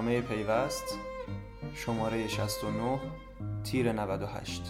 برنامه پیوست شماره 69 تیر 98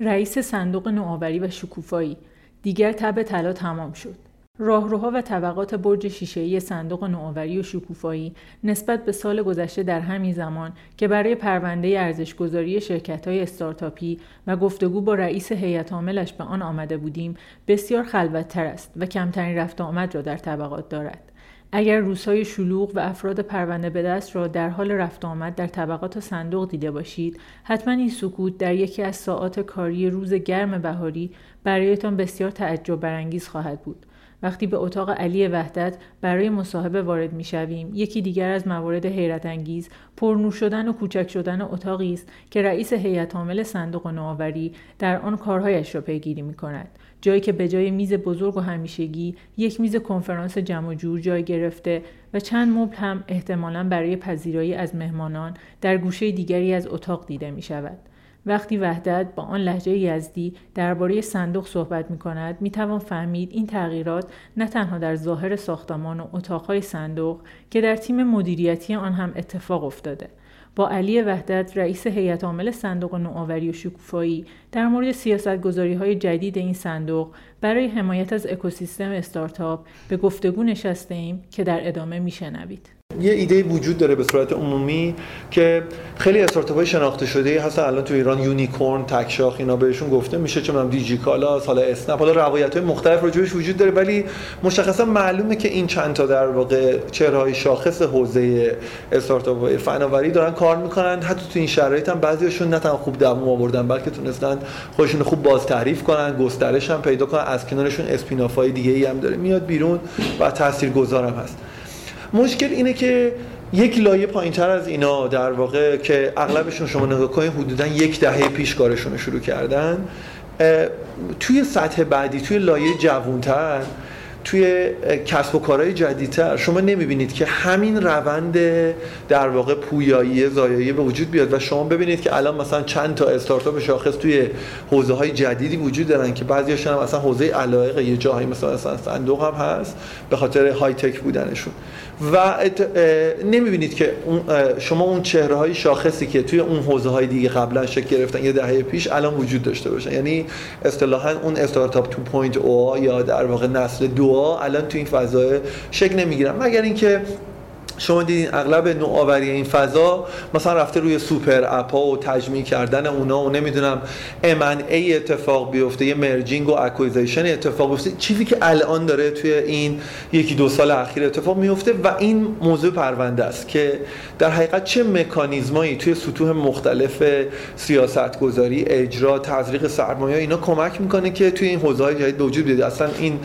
رئیس صندوق نوآوری و شکوفایی دیگر تب طلا تمام شد. راهروها و طبقات برج شیشه‌ای صندوق نوآوری و شکوفایی نسبت به سال گذشته در همین زمان که برای پرونده ارزشگذاری شرکت‌های استارتاپی و گفتگو با رئیس هیئت عاملش به آن آمده بودیم بسیار خلوتتر است و کمترین رفت آمد را در طبقات دارد. اگر روزهای شلوغ و افراد پرونده به دست را در حال رفت آمد در طبقات صندوق دیده باشید حتما این سکوت در یکی از ساعات کاری روز گرم بهاری برایتان بسیار تعجب برانگیز خواهد بود. وقتی به اتاق علی وحدت برای مصاحبه وارد می شویم یکی دیگر از موارد حیرت انگیز پرنور شدن و کوچک شدن اتاقی است که رئیس هیئت عامل صندوق نوآوری در آن کارهایش را پیگیری می کند جایی که به جای میز بزرگ و همیشگی یک میز کنفرانس جمع جور جای گرفته و چند مبل هم احتمالا برای پذیرایی از مهمانان در گوشه دیگری از اتاق دیده می شود. وقتی وحدت با آن لحجه یزدی درباره صندوق صحبت می کند می توان فهمید این تغییرات نه تنها در ظاهر ساختمان و اتاقهای صندوق که در تیم مدیریتی آن هم اتفاق افتاده با علی وحدت رئیس هیئت عامل صندوق نوآوری و شکوفایی در مورد سیاستگذاری های جدید این صندوق برای حمایت از اکوسیستم استارتاپ به گفتگو نشسته ایم که در ادامه میشنوید. یه ایده وجود داره به صورت عمومی که خیلی استارتاپ شناخته شده هستن. الان تو ایران unicorn تکشاخ اینا بهشون گفته میشه چه دیجی دیجیکالا حالا اسنپ حالا روایت های مختلف راجبش وجود داره. ولی مشخصا معلومه که این چند تا در واقع چهره شاخص حوزه استارتاپ های فناوری دارن کار می‌کنن. حتی تو این شرایط هم بعضیشون نه تنها خوب دوام آوردن بلکه تونستن خودشون خوب باز تعریف کنن گسترش هم پیدا کنن. از کنارشون اسپیناف های دیگه ای هم داره میاد بیرون و تاثیرگذارم هست. مشکل اینه که یک لایه پایین تر از اینا در واقع که اغلبشون شما نگاه کنید حدودا یک دهه پیش کارشون رو شروع کردن توی سطح بعدی توی لایه جوونتر توی کسب و کارهای جدیدتر شما نمی‌بینید که همین روند در واقع پویایی زایایی به وجود بیاد و شما ببینید که الان مثلا چند تا استارتاپ شاخص توی حوزه های جدیدی وجود دارن که بعضیاشون هم مثلا حوزه علایق یه مثلا, مثلا صندوق هم هست به خاطر های تک بودنشون. و نمی‌بینید که شما اون چهره های شاخصی که توی اون حوزه های دیگه قبلا شکل گرفتن یه دهه پیش الان وجود داشته باشن یعنی اصطلاحا اون استارتاپ 2.0 یا در واقع نسل دو الان توی این فضا شکل نمی‌گیرن. مگر اینکه شما دیدین اغلب نوآوری این فضا مثلا رفته روی super app ها و تجمیع کردن اونا و نمی‌دونم M&A اتفاق بیفته یه merging و acquisition اتفاق بیفته. چیزی که الان داره توی این یکی دو سال اخیر اتفاق میفته و این موضوع پرونده است که در حقیقت چه مکانیزمایی توی سطوح مختلف سیاست گذاری اجرا تزریق سرمایه اینا کمک می‌کنه که توی این حوزه های جدید وجود بیاد. اصلا این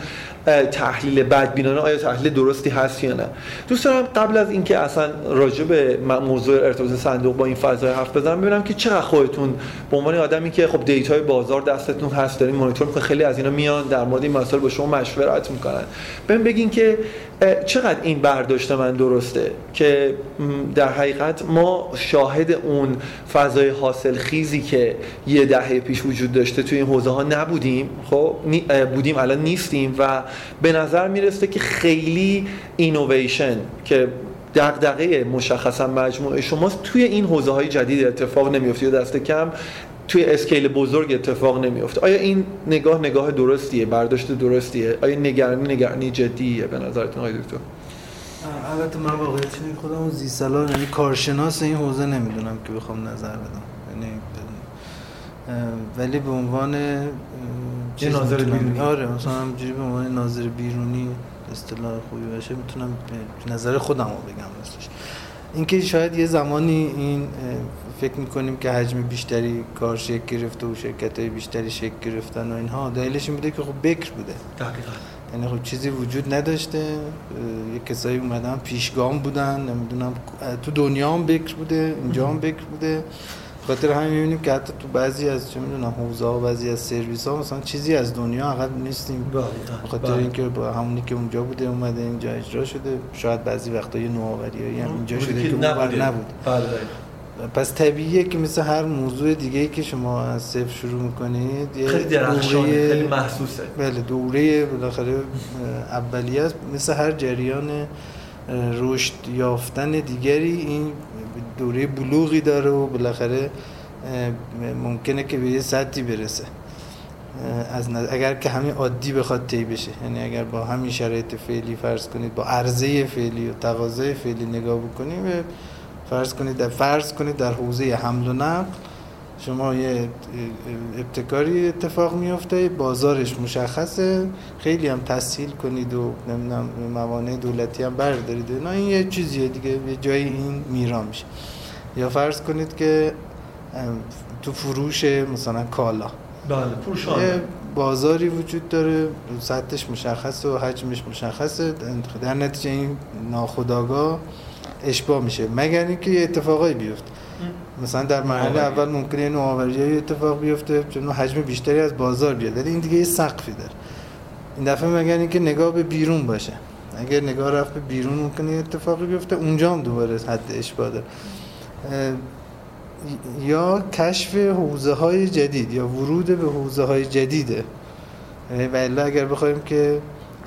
تحلیل بدبینانه آیا تحلیل درستی هست یا نه؟ دوست دارم قبل از اینکه اصلا راجع به موضوع ارتباط صندوق با این فضای حرف بزنم ببینم که چقدر خودتون به عنوان آدمی که خب دیتای بازار دستتون هست دارین مانیتور خیلی از اینا میان در مورد این مسائل با شما مشورت می‌کنن. ببین بگین که چقدر این برداشت من درسته که در حقیقت ما شاهد اون فضای حاصل خیزی که یه دهه پیش وجود داشته توی این حوزه ها نبودیم؟ خب بودیم الان نیستیم و به نظر می‌رسه که خیلی اینویشن که دغدغه مشخصا مجموعه شماست توی این حوزه های جدید اتفاق نمیفته یا دست کم توی اسکیل بزرگ اتفاق نمیفته آیا این نگاه نگاه درستیه؟ برداشت درستیه؟ آیا نگرانی نگرانی جدیه به نظرتون آقای دکتر؟ البته من واقعا خودم زی سالار یعنی کارشناس این حوزه نمی‌دونم که بخوام نظر بدم. یعنی ولی به عنوان ناظر بیرونی. آره مثلا همجوری به عنوان ناظر بیرونی اصطلاح خوبی باشه می‌تونم نظر خودم رو بگم راستش. اینکه شاید یه زمانی این فکر می‌کنیم که حجم بیشتری کار شکل گرفته و شرکت های بیشتری شکل گرفتن و اینها دلیلش این بوده که خب بکر بوده. دقیقا. یعنی خب چیزی وجود نداشته یه کسایی اومدن پیشگام بودن نمی‌دونم تو دنیا هم بکر بوده اینجا هم بکر بوده. خاطر همین می‌بینیم که حتی تو بعضی از چه می‌دونم حوزه ها بعضی از سرویس ها مثلا چیزی از دنیا عقب نیستیم. خاطر اینکه با همونی که اونجا بوده اومده اینجا اجرا شده. شاید بعضی وقتا یه نوآوری هم اینجا شده که اونور نبود بله پس طبیعیه که مثل هر موضوع دیگه ای که شما از صفر شروع می‌کنید خیلی درخشانه خیلی محسوسه. بله دوره بالاخره اولیه است. مثل هر جریان رشد یافتن دیگری این دوره بلوغی داره و بالاخره ممکنه که به یه سطحی برسه. از اگر که همین عادی بخواد طی بشه یعنی اگر با همین شرایط فعلی فرض کنید با عرضه فعلی و تقاضای فعلی نگاه بکنیم فرض کنید در فرض کنید در حوزه حمل و نقل شما یه ابتکاری اتفاق میفته بازارش مشخصه خیلی هم تسهیل کنید و نمی‌دونم موانع دولتی هم بردارید. نه این یه چیزیه دیگه یه جایی این میرا میشه. یا فرض کنید که تو فروش مثلا کالا. بله یه بازاری وجود داره سطحش مشخصه و حجمش مشخصه. در نتیجه این ناخداگاه اشباه میشه. مگر اینکه یه اتفاقایی بیفته. مثلا در مرحله اول ممکنه نوآوری اتفاق بیفته چون حجم بیشتری از بازار بیاد. ولی این دیگه یه سقفی داره. این دفعه مگر اینکه نگاه به بیرون باشه. اگر نگاه رفت به بیرون ممکنه اتفاقی بیفته. اونجا هم دوباره حد اشباه داره. یا کشف حوزه های جدید یا ورود به حوزه های جدیده و اگر بخوایم که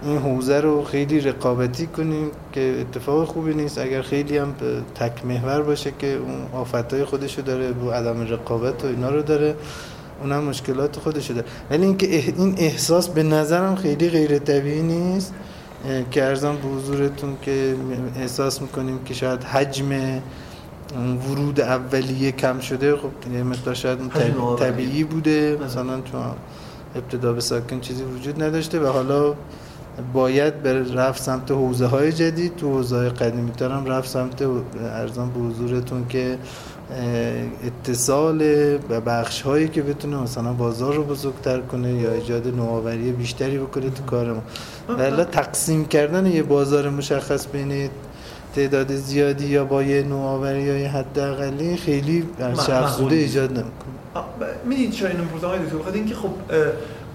این حوزه رو خیلی رقابتی کنیم که اتفاق خوبی نیست. اگر خیلی هم تک محور باشه که اون آفتای خودشو داره و عدم رقابت و اینا رو داره اونم مشکلات خودشو داره. ولی اینکه این احساس به نظرم خیلی غیر طبیعی نیست. که ارزم به حضورتون که احساس می‌کنیم که شاید حجم ورود اولیه کم شده. خب یه مقدار شاید طبیعی بوده. مثلا چون ابتدا به ساکن چیزی وجود نداشته و حالا باید بر رفت سمت حوزه های جدید تو حوزه های قدیمی هم رفت سمت ارزان به حضورتون که اتصال و بخش هایی که بتونه مثلا بازار رو بزرگتر کنه یا ایجاد نوآوری بیشتری بکنه تو کار ما ولی تقسیم کردن یه بازار مشخص بین تعداد زیادی یا با یه نوآوری یا یه حد اقلی خیلی شخص ایجاد نمی‌کنه. می‌دید چرا اینو می‌پرسم آقای دکتر اینکه خب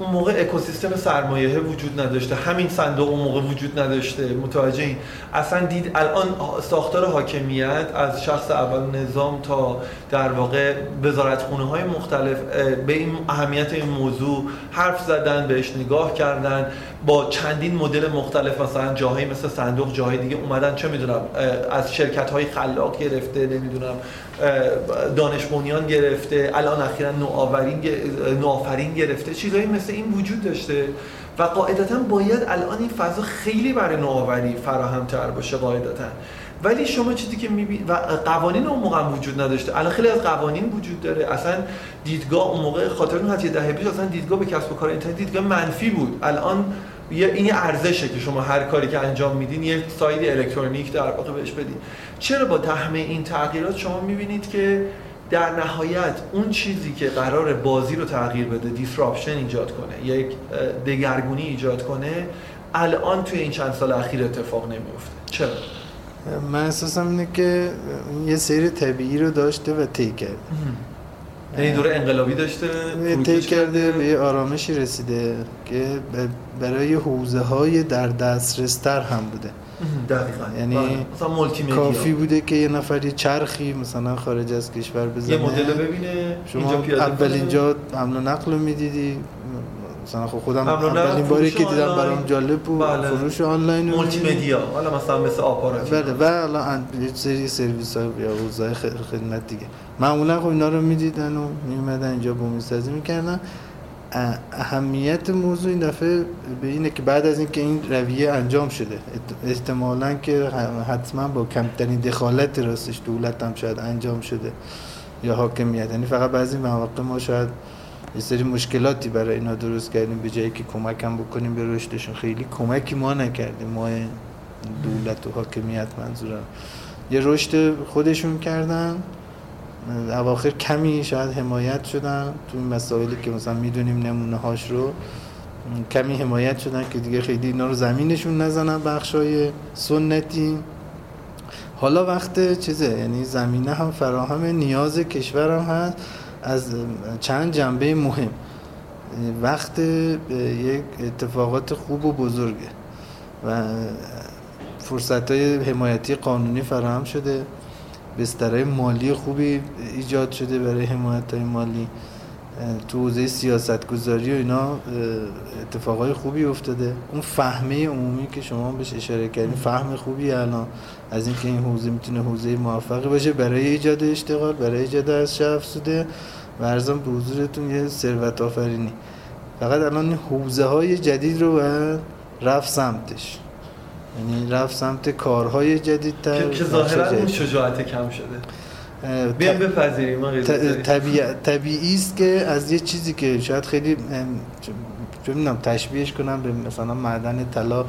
اون موقع اکوسیستم سرمایه وجود نداشته. همین صندوق اون موقع وجود نداشته. متوجه این؟ اصلا دید الان ساختار حاکمیت از شخص اول نظام تا در واقع وزارتخونه های مختلف به این اهمیت این موضوع حرف زدن بهش نگاه کردن. با چندین مدل مختلف مثلا جاهایی مثل صندوق جاهای دیگه اومدن چه می‌دونم از شرکت های خلاق گرفته نمی‌دونم دانش بنیان گرفته الان اخیرا نوآورین نوآفرین گرفته چیزایی مثل این وجود داشته و قاعدتا باید الان این فضا خیلی برای نوآوری فراهم تر باشه قاعدتا. ولی شما چیزی که می‌بینید و قوانین اون موقع وجود نداشته الان خیلی از قوانین وجود داره. اصلا دیدگاه اون موقع خاطر اون یه دهه پیش اصلا دیدگاه به کسب و کار اینترنت دیدگاه منفی بود. الان این ارزشه که شما هر کاری که انجام میدین یه ساید الکترونیک در واقع بهش بدین. چرا با تحمه این تغییرات شما می‌بینید که در نهایت اون چیزی که قرار بازی رو تغییر بده دیسراپشن ایجاد کنه یک دگرگونی ایجاد کنه الان توی این چند سال اخیر اتفاق نمیفته چرا؟ من احساسم اینه که یه سری طبیعی رو داشته و طی کرده. یعنی دوره انقلابی داشته طی کرده؟ به یه آرامشی رسیده که برای حوزه های در دسترس تر هم بوده. دقیقا. یعنی مثلا کافی بوده که یه نفر یه چرخی مثلا خارج از کشور بزنه. یه مدل ببینه شما اول اینجا حمل و نقل رو می‌دیدی. مثلا خب خودم اولین باری که دیدم برام جالب بود. بله. فروش آنلاین مولتی مدیا حالا مثلا مثل آپارات بله و حالا یه سری سرویس ها یا حوزه خدمت دیگه. معمولا خب اینا رو می‌دیدن و میومدن اینجا بومی سازی می‌کردن اهمیت موضوع این دفعه به اینه که بعد از اینکه این رویه انجام شده احتمالا که حتما با کمترین دخالت راستش دولت هم شاید انجام شده یا حاکمیت. یعنی فقط بعضی مواقع ما شاید یه سری مشکلاتی برای اینا درست کردیم به جایی که کمک هم بکنیم به رشدشون. خیلی کمکی ما نکردیم. ما دولت و حاکمیت منظورم. یه رشد خودشون کردن. اواخر کمی شاید حمایت شدن. تو این مسائلی که مثلا می‌دونیم نمونه هاش رو کمی حمایت شدن که دیگه خیلی اینا رو زمینشون نزنن بخشای سنتی. حالا وقت چیزه؟ یعنی زمینه هم فراهم نیاز کشور هم هست. از چند جنبه مهم. وقت یک اتفاقات خوب و بزرگه و فرصت های حمایتی قانونی فراهم شده. بسترهای مالی خوبی ایجاد شده برای حمایت های مالی. تو حوزه سیاست گذاری و اینا اتفاقای خوبی افتاده. اون فهمه عمومی که شما بهش اشاره کردین فهم خوبی الان از اینکه این حوزه می‌تونه حوزه موفقی باشه برای ایجاد اشتغال برای ایجاد از شف سوده و ارزم به حضورتون یه ثروت آفرینی. فقط الان حوزه های جدید رو باید رفت سمتش. یعنی رفت سمت کارهای جدیدتر که ظاهرا اون شجاعت کم شده. بیام بپذیریم طبیعی است که از یه چیزی که شاید خیلی چه می‌دونم تشبیهش کنم به مثلا معدن طلا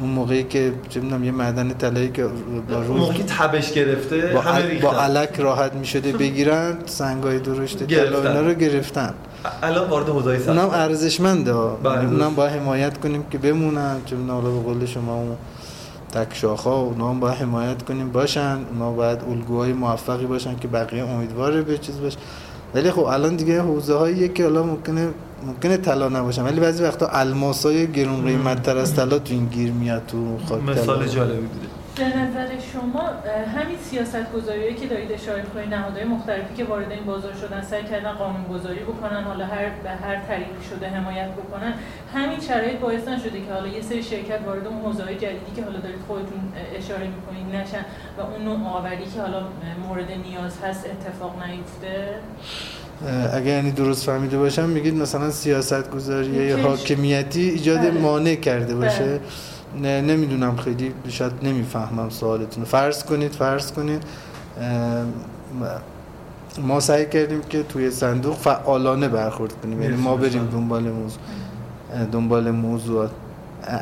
اون موقعی که چه می‌دونم یه معدن طلایی که با روز موقعی تبش گرفته با, همه با علک راحت می‌شده بگیرن سنگای درشت طلا اینا رو گرفتن. الان وارد حوزه سخت اونم ارزشمنده بله. اونم با حمایت کنیم که بمونن. چه می‌دونم به قول شما اون تک شاخه اونا هم باید حمایت کنیم. باشن. اونا باید الگوهای موفقی باشن که بقیه امیدواره به چیز باشه. ولی خب الان دیگه حوزه هایی که الان ممکنه ممکنه طلا نباشن. ولی بعضی وقتا الماسای گرون قیمت تر از طلا تو این گیر میاد تو خاک مثال جالبی بوده. به نظر شما همین سیاست گذاری که دارید اشاره می‌کنید نهادهای مختلفی که وارد این بازار شدن سعی کردن قانون گذاری بکنن حالا هر به هر طریقی شده حمایت بکنن همین شرایط باعث نشده که حالا یه سری شرکت وارد اون حوزه‌های جدیدی که حالا دارید خودتون اشاره می‌کنید نشن و اون نوع آوری که حالا مورد نیاز هست اتفاق نیفته اگر یعنی درست فهمیده باشم میگید مثلا سیاست گذاری حاکمیتی ایجاد بله. مانع کرده باشه بله. نه نمی‌دونم خیلی شاید نمی‌فهمم سوالتون. فرض کنید فرض کنید ما سعی کردیم که توی صندوق فعالانه برخورد کنیم. یعنی ما بریم دنبال موضوع دنبال موضوعات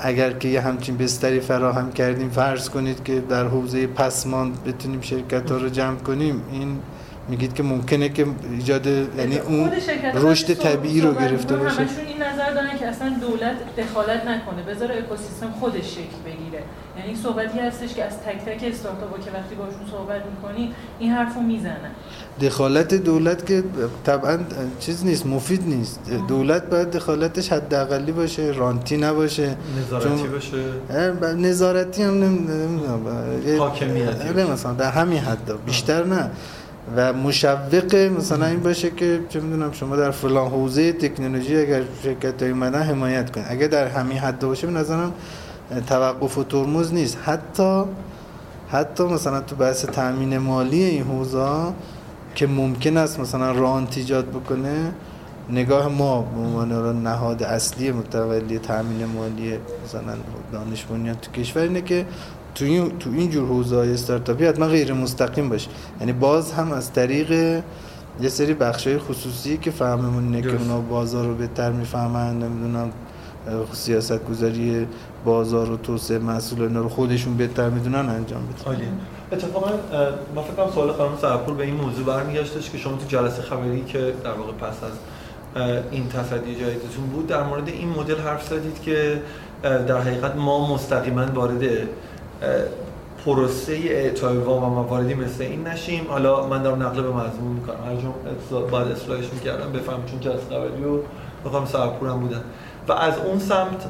اگر که یه همچین بستری فراهم کردیم فرض کنید که در حوزه پسمان بتونیم شرکت ها رو جمع کنیم این میگید که ممکنه که ایجاد یعنی اون رشد طبیعی رو گرفته باشه. همشون این نظر دارن که اصلا دولت دخالت نکنه. بذاره اکوسیستم خودش شکل بگیره. یعنی صحبتی هستش که از تک تک استارتاپ که وقتی باشون صحبت می‌کنی این حرفو می‌زنن. دخالت دولت که طبعا چیز نیست مفید نیست. دولت باید دخالتش حداقلی باشه رانتی نباشه. نظارتی باشه؟ نظارتی هم نمی‌دونم حاکمیتی مثلا در همین حد بیشتر نه. و مشوق مثلا این باشه که چه می‌دونم شما در فلان حوزه تکنولوژی اگر شرکت اومدن حمایت کنید. اگر در همین حد باشه به نظرم توقف و ترمز نیست. حتی حتی مثلا تو بحث تامین مالی این حوزه که ممکن است مثلا رانت ایجاد بکنه نگاه ما به عنوان نهاد اصلی متولی تامین مالی مثلا دانش تو کشور اینه که تو این تو این جور حوزه های استارتاپی حتما غیر مستقیم باشه یعنی باز هم از طریق یه سری بخش های خصوصی که فهممون اینه که اونا بازار رو بهتر می‌فهمن نمی‌دونم سیاست گذاری بازار و توسعه مسئول اینا رو خودشون بهتر می‌دونن انجام بدن. عالی اتفاقا ما فکر کنم سوال خانم سرپور به این موضوع برمیگشتش که شما تو جلسه خبری که در واقع پس از این تصدی جدیدتون بود در مورد این مدل حرف زدید که در حقیقت ما مستقیما وارد پروسه اعطای وام و مواردی مثل این نشیم. حالا من دارم نقل به مضمون می‌کنم هر جون باید اصلاحش می‌کردم بفهم چون جلسه قبلی و بخوام سرپورم بودن و از اون سمت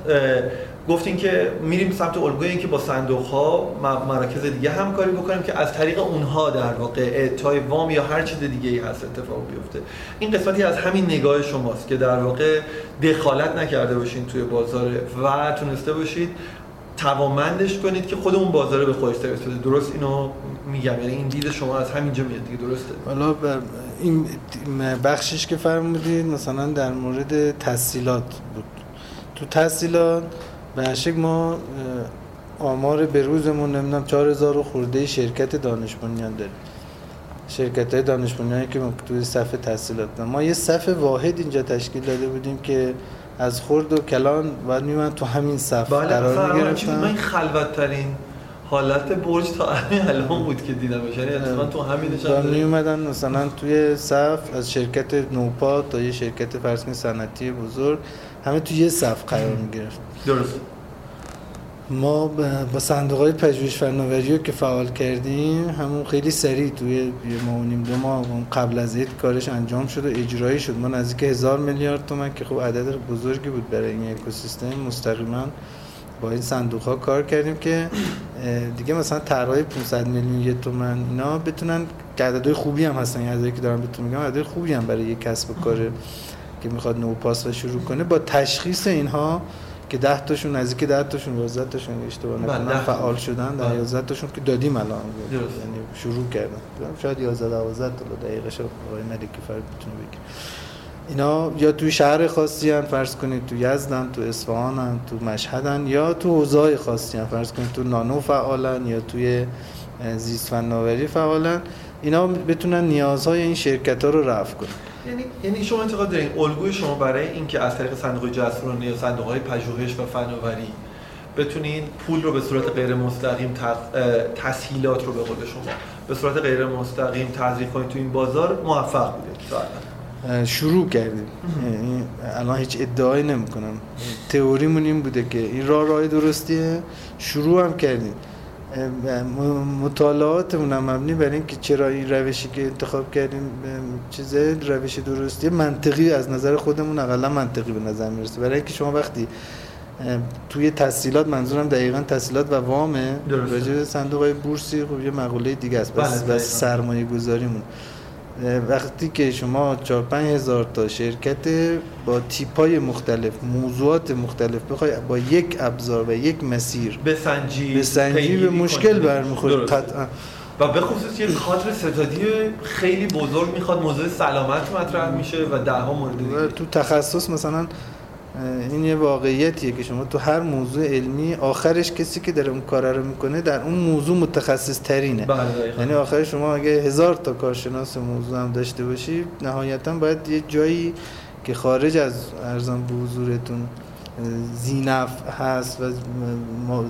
گفتین که میریم سمت الگوی که با صندوق ها مراکز دیگه همکاری بکنیم که از طریق اونها در واقع اعطای وام یا هر چیز دیگه ای هست اتفاق بیفته. این قسمتی از همین نگاه شماست که در واقع دخالت نکرده باشین توی بازار و تونسته باشید توامندش کنید که خود اون بازار به خودش سرویس بده درست اینو میگم. یعنی این دید شما از همینجا میاد دیگه. درسته؟ حالا این بخشش که فرمودید مثلا در مورد تحصیلات بود. تو تحصیلات به ما آمار به روزمون نمی‌دونم 4000 خورده شرکت دانش بنیان داریم. شرکت های دانش که توی صفحه تحصیلات ما یه صفحه واحد اینجا تشکیل داده بودیم که از خرد و کلان و میومد تو همین صف. بله قرار می‌گرفتن من خلوت ترین حالت برج تا همین الان بود که دیدم. یعنی اصلا تو همین نشان می اومدن مثلا توی صف از شرکت نوپا تا یه شرکت فرض صنعتی بزرگ. همه توی یه صف قرار می گرفت درست. ما با صندوق های پژوهش فناوری که فعال کردیم همون خیلی سریع توی یه ماه دو ماه قبل از عید کارش انجام شد و اجرایی شد. ما نزدیک هزار میلیارد تومن که خب عدد بزرگی بود برای این اکوسیستم مستقیما با این صندوق ها کار کردیم که دیگه مثلا طرحهای 500 میلیون یه تومن اینا بتونن عددهای خوبی هم هستن. این عددی که دارم بهتون میگم عددهای خوبی هم برای یک کسب کار که می‌خواد نو پاس و شروع کنه. با تشخیص اینها که 10 تاشون نزدیک 10 تاشون 11 تاشون اشتباه بله، نکنم فعال شدن در بله. 11 تاشون که دادیم الان. یعنی شروع کردن. شاید 11 12 تا دقیقه شو آقای ملکی فرد بتونه بگه. اینا یا توی شهر خاصی هن فرض کنید تو یزدن تو اصفهانن تو مشهدن یا تو حوزه‌های خاصی هن. فرض کنید تو نانو فعالن یا توی زیست فناوری فعالن اینا بتونن نیازهای این شرکت ها رو رفع کنن. یعنی یعنی شما اعتقاد دارین الگوی شما برای اینکه از طریق صندوق جسورانه یا صندوق های پژوهش و فناوری بتونین پول رو به صورت غیر مستقیم تسهیلات رو به قول شما به صورت غیر مستقیم تزریق کنید تو این بازار موفق. اه، شروع کردیم. الان هیچ ادعایی نمی‌کنم. تئوریمون این بوده که این راه راه درستیه. شروع هم کردیم. مطالعاتمون هم مبنی بر این که چرا این روشی که انتخاب کردیم اه، چیزه روش درستیه منطقی از نظر خودمون اقلا منطقی به نظر می‌رسه برای اینکه شما وقتی توی تسهیلات منظورم دقیقا تسهیلات و وامه. راجع به صندوق های بورسی خب یه مقوله دیگه است بله، بس, دقیقاً. بس سرمایه گذاریمون وقتی که شما 4 5 هزار تا شرکت با تیپ های مختلف موضوعات مختلف بخوای با یک ابزار و یک مسیر بسنجی به سنجی به مشکل درسته. قطعا. و به خصوص یک کادر ستادی خیلی بزرگ می‌خواد موضوع سلامت مطرح میشه و ده ها مورد تو تخصص مثلا این یه واقعیتیه که شما تو هر موضوع علمی آخرش کسی که داره اون کار رو می‌کنه در اون موضوع متخصص ترینه بله. یعنی آخر شما اگه هزار تا کارشناس موضوع هم داشته باشی نهایتا باید یه جایی که خارج از ارزان به حضورتون زینف هست و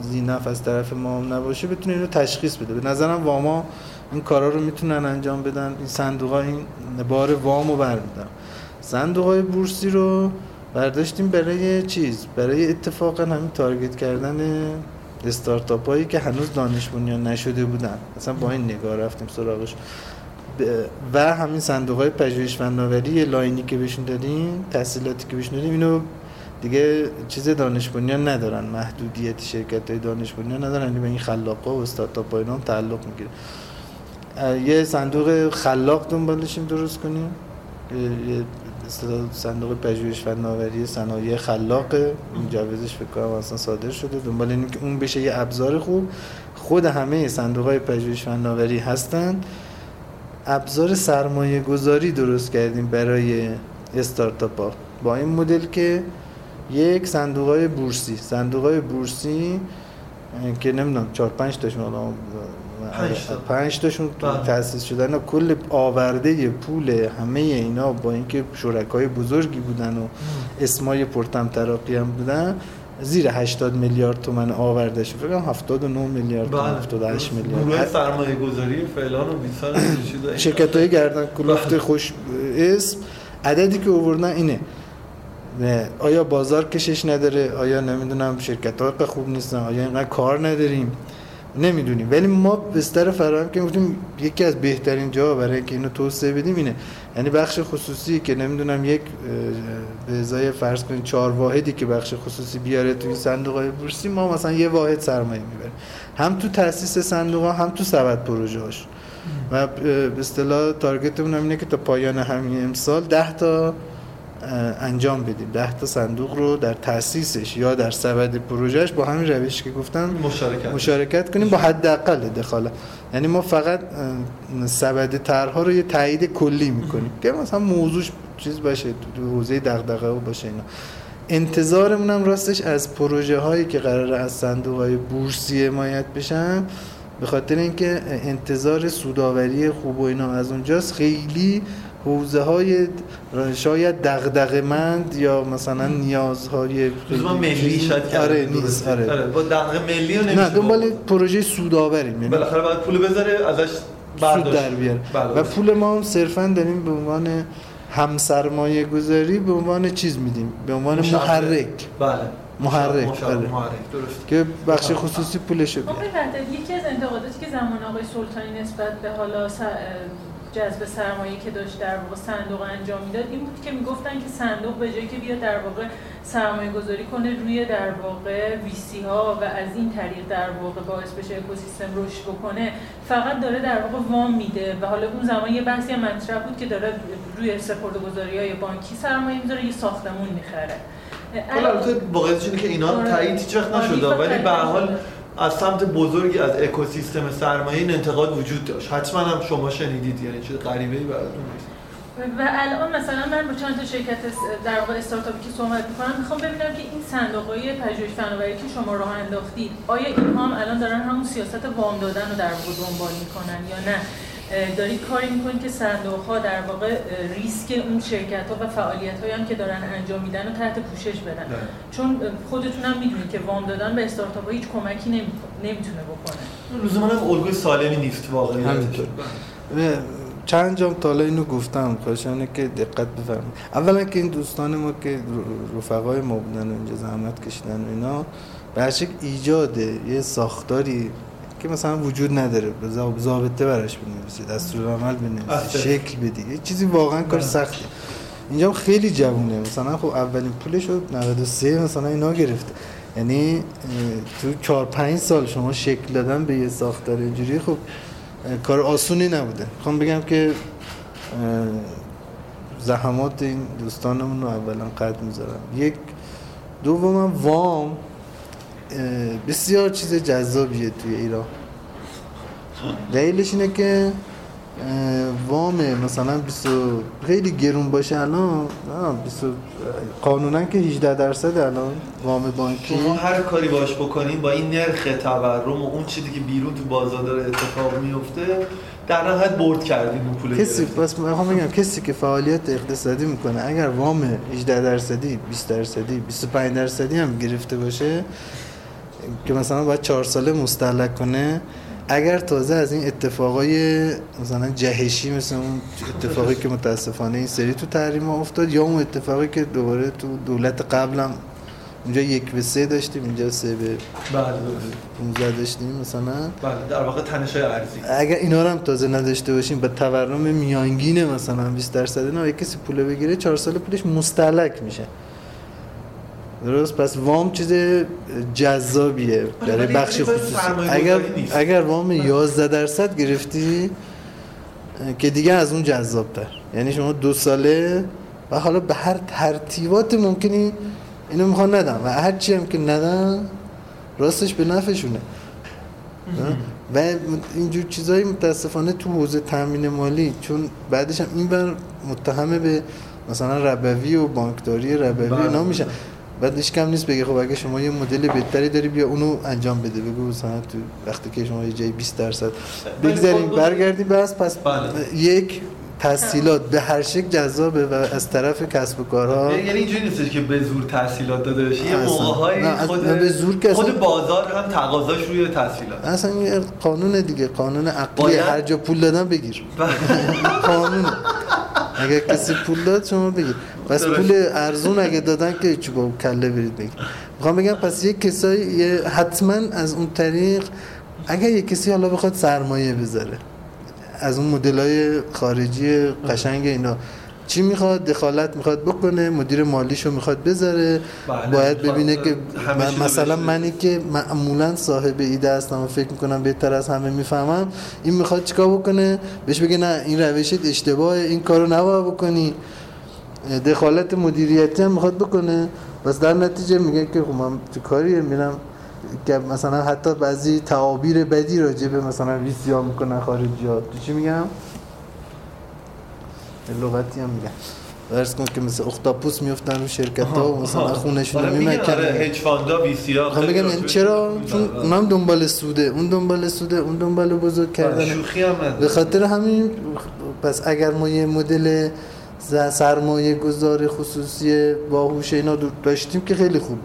زینف از طرف ما هم نباشه بتونه اینو تشخیص بده. به نظرم واما این کارا رو می‌تونن انجام بدن. این صندوق ها این بار وام رو برمیدن صندوق های بورسی رو برداشتیم برای چیز؟ برای اتفاقا همین تارگت کردن استارتاپ هایی که هنوز دانش بنیان نشده بودن. مثلا با این نگاه رفتیم سراغش. و همین صندوق های پژوهش فناوری لاینی که بهشون دادیم تحصیلاتی که بهشون دادیم اینو دیگه چیز دانش بنیان ندارن. محدودیت شرکت های دانش بنیان ندارن. یعنی به این خلاقا و استارتاپ ها اینا هم تعلق می‌گیره. یه صندوق خلاق دنبالشیم درست کنیم. اصطلاح صندوق پژوهش فناوری صنایع خلاقه مجوزش فکر کنم اصلا صادر شده. دنبال اینه که اون بشه یه ابزار خوب. خود همه صندوق های پژوهش فناوری هستن ابزار سرمایه گذاری درست کردیم برای استارتاپ ها با این مدل که یک صندوق های بورسی صندوق های بورسی که نمی‌دونم چهار پنج تاشون حالا پنج تا. پنج تاشون بله. تأسیس شدن و کل آورده پول همه اینا با اینکه شرکای بزرگی بودن و اسمای پرتم تراقی هم بودن زیر 80 میلیارد تومن آورده شد. فکر کنم 79 میلیارد تومن 78 بله. گروه میلیارد. سرمایه گذاری فعلان و بیسان شرکت های گردن کلفت بله. خوش اسم. عددی که آوردن اینه. نه، آیا بازار کشش نداره؟ آیا نمی‌دونم شرکت ها خوب نیستن؟ آیا اینقدر کار نداریم؟ نمی‌دونیم. ولی ما بستر فراهم که گفتیم یکی از بهترین جاها برای اینکه اینو توسعه بدیم اینه. یعنی بخش خصوصی که نمی‌دونم یک به ازای فرض کنید چهار واحدی که بخش خصوصی بیاره توی صندوق های بورسی ما مثلا یه واحد سرمایه می‌بریم. هم تو تاسیس صندوق ها هم تو سبد پروژه هاش. و به اصطلاح تارگتمون هم اینه که تا پایان همین امسال 10 تا انجام بدیم. 10 تا صندوق رو در تاسیسش یا در سبد پروژهش با همین روش که گفتم مشارکت. مشارکت کنیم با حداقل دخالت یعنی ما فقط سبد طرحها رو یه تایید کلی می‌کنیم که مثلا موضوعش چیز باشه تو حوزه دغدغه و باشه اینا. انتظارمون هم راستش از پروژه هایی که قرار از صندوق های بورسی حمایت بشن به خاطر اینکه انتظار سوداوری خوب و اینا از اونجاست خیلی حوزه های شاید دغدغه مند یا مثلا نیازهای لزوما ملی شاید آره کردن نیست. درسته. آره. با دغدغه ملی رو نه نمیشه دنبال گفت. پروژه سودآوریم یعنی بالاخره باید پول بذاره ازش سود برداشت در بیاره. بله. و پول ما هم صرفا داریم به عنوان همسرمایه گذاری به عنوان چیز میدیم؟ به عنوان. محرک. بله. محرک،. آره. محرک. درست. که بخش خصوصی پولشو آقای بیاره یکی از انتقاداتی که زمان آقای سلطانی نسبت به حالا جذب سرمایه که داشت در واقع صندوق انجام می‌داد این بود که می‌گفتن که صندوق به جایی که بیاد در واقع سرمایه گذاری کنه روی در واقع ویسی ها و از این طریق در واقع باعث بشه اکوسیستم رشد بکنه فقط داره در واقع وام میده و حالا اون زمان یه بحثی مطرح بود که داره روی سپرده‌گذاری های بانکی سرمایه می‌ذاره یه ساختمون می‌خره حالا البته واقعیتش اینه که اینا آره. تایید هیچ وقت آره، نشده وقت ولی به هر حال. از سمت بزرگی از اکوسیستم سرمایه این انتقاد وجود داشت. حتما هم شما شنیدید یعنی چیز غریبه ای براتون نیست. و الان مثلا من با چند تا شرکت در واقع استارتاپی که صحبت می‌کنم می‌خوام ببینم که این صندوق های پژوهش فناوری که شما راه انداختید آیا اینها هم الان دارن همون سیاست وام دادن رو در واقع دنبال می‌کنن یا نه؟ دارید کاری می‌کنید که صندوق ها در واقع ریسک اون شرکت ها و فعالیت هایی هم که دارن انجام میدن رو تحت پوشش بدن. چون اه، خودتون هم می‌دونید که وام دادن به استارتاپ ها هیچ کمکی نمی‌کنه- نمی‌تونه بکنه. لزوما هم الگوی سالمی نیست واقعا. همینطور. چند جام تا حالا اینو گفتم. خواهشانه که دقت بفرمایید. اولا که این دوستان ما که رفقای ما بودن و اینجا زحمت کشیدن و اینا به ایجاد یه ساختاری که مثلا وجود نداره. ضابطه براش بنویسید دستورالعمل بنویسید اصلا. شکل بدی یه چیزی واقعا کار. سخته. اینجا خیلی جوونه. مثلا خب اولین پولش رو 93 مثلا اینا گرفته. یعنی تو 4 5 سال شما شکل دادن به یه ساختار اینجوری خب کار آسونی نبوده. می‌خوام بگم که زحمات این دوستانمون رو اولا قد می‌ذارم. یک دوم وام. بسیار چیز جذابیه توی ایران دلیلش اینه که وام مثلا 20 و- خیلی گرون باشه الان نه 20 و- قانونا که 18 درصد الان وام بانکی شما هر کاری باش بکنین با این نرخ تورم و اون چیزی که بیرون تو بازار داره اتفاق میفته در نهایت برد کردین اون پول کسی. بس می‌خوام بگم کسی که فعالیت اقتصادی می‌کنه اگر وام 18 درصدی 20 درصدی 25 درصدی هم گرفته باشه که مثلا باید 4 ساله مستهلک کنه اگر تازه از این اتفاقای مثلا جهشی مثل اون اتفاقی که متاسفانه این سری تو تحریم ها افتاد یا اون اتفاقی که دوباره تو دولت قبلم اونجا یک به سه داشتیم اینجا سه به بله 15 داشتیم مثلا. بله در واقع تنش ارزی اگر اینا رو هم تازه نداشته باشیم با تورم میانگین مثلا 20 درصد نه کسی پول بگیره 4 سال پولش مستهلک میشه. درست؟ پس وام چیز جذابیه. برای ولی- بخش خصوصی. اگر. اگر وام 11 درصد گرفتی که دیگه از اون جذابتر. یعنی شما دو ساله و حالا به هر ترتیبات ممکنی اینو می‌خوان ندم و هر چی هم که ندن راستش به نفعشونه. و اینجور چیزایی متاسفانه تو حوزه تامین مالی چون بعدش هم این بر متهم به مثلا ربوی و بانکداری ربوی بله. اینا میشن. بعد کم نیست بگه خب اگه شما یه مدل بهتری داری بیا اونو انجام بده. بگو مثلا تو وقتی که شما یه جای 20 درصد بگذاریم خب- برگردیم بس پس بله. یک تسهیلات به هر شکل جذابه و از طرف کسب و کارها یعنی اینجوری نیستش که به زور تحصیلات داده بشه یه از- خود به زور که اصلا- خود بازار هم تقاضاش روی تحصیلات. اصلا یه قانون دیگه قانون عقلی. هر جا پول دادن بگیر. قانون. اگر کسی پول داد شما بگیر. پس. پول ارزون اگه دادن که چی با کله برید بگیر می‌خوام بگم پس یه کسایی حتما از اون طریق اگر یه کسی حالا بخواد سرمایه بذاره از اون مدل های خارجی قشنگ اینا چی می‌خواد دخالت می‌خواد بکنه مدیر مالیشو می‌خواد بذاره بله. باید ببینه می‌خواد که من- مثلا. منی که معمولا صاحب ایده هستم و فکر می‌کنم بهتر از همه می‌فهمم این می‌خواد چیکار بکنه بهش بگه نه این روشت اشتباهه این کارو نباید بکنی دخالت مدیریتی هم می‌خواد بکنه. بس در نتیجه میگه که خب من تو کاریه میرم که مثلا حتی بعضی تعابیر بدی راجع به مثلا ویسی ها می‌کنن خارجی ها تو چی میگم؟ لغتی هم میگم. درس کن که مثل اختاپوس میفتن رو شرکت ها و مثلا خونشون رو آره آره میمکنن هج فاندا وی سی ها می‌خوام بگم یعنی چرا؟ چون اونم دنبال سوده اون دنبال سوده اون دنبال بزرگ کردن شوخی هم. به خاطر همین پس اگر ما یه مدل سرمایه گذار خصوصی باهوش اینا داشتیم که خیلی خوب.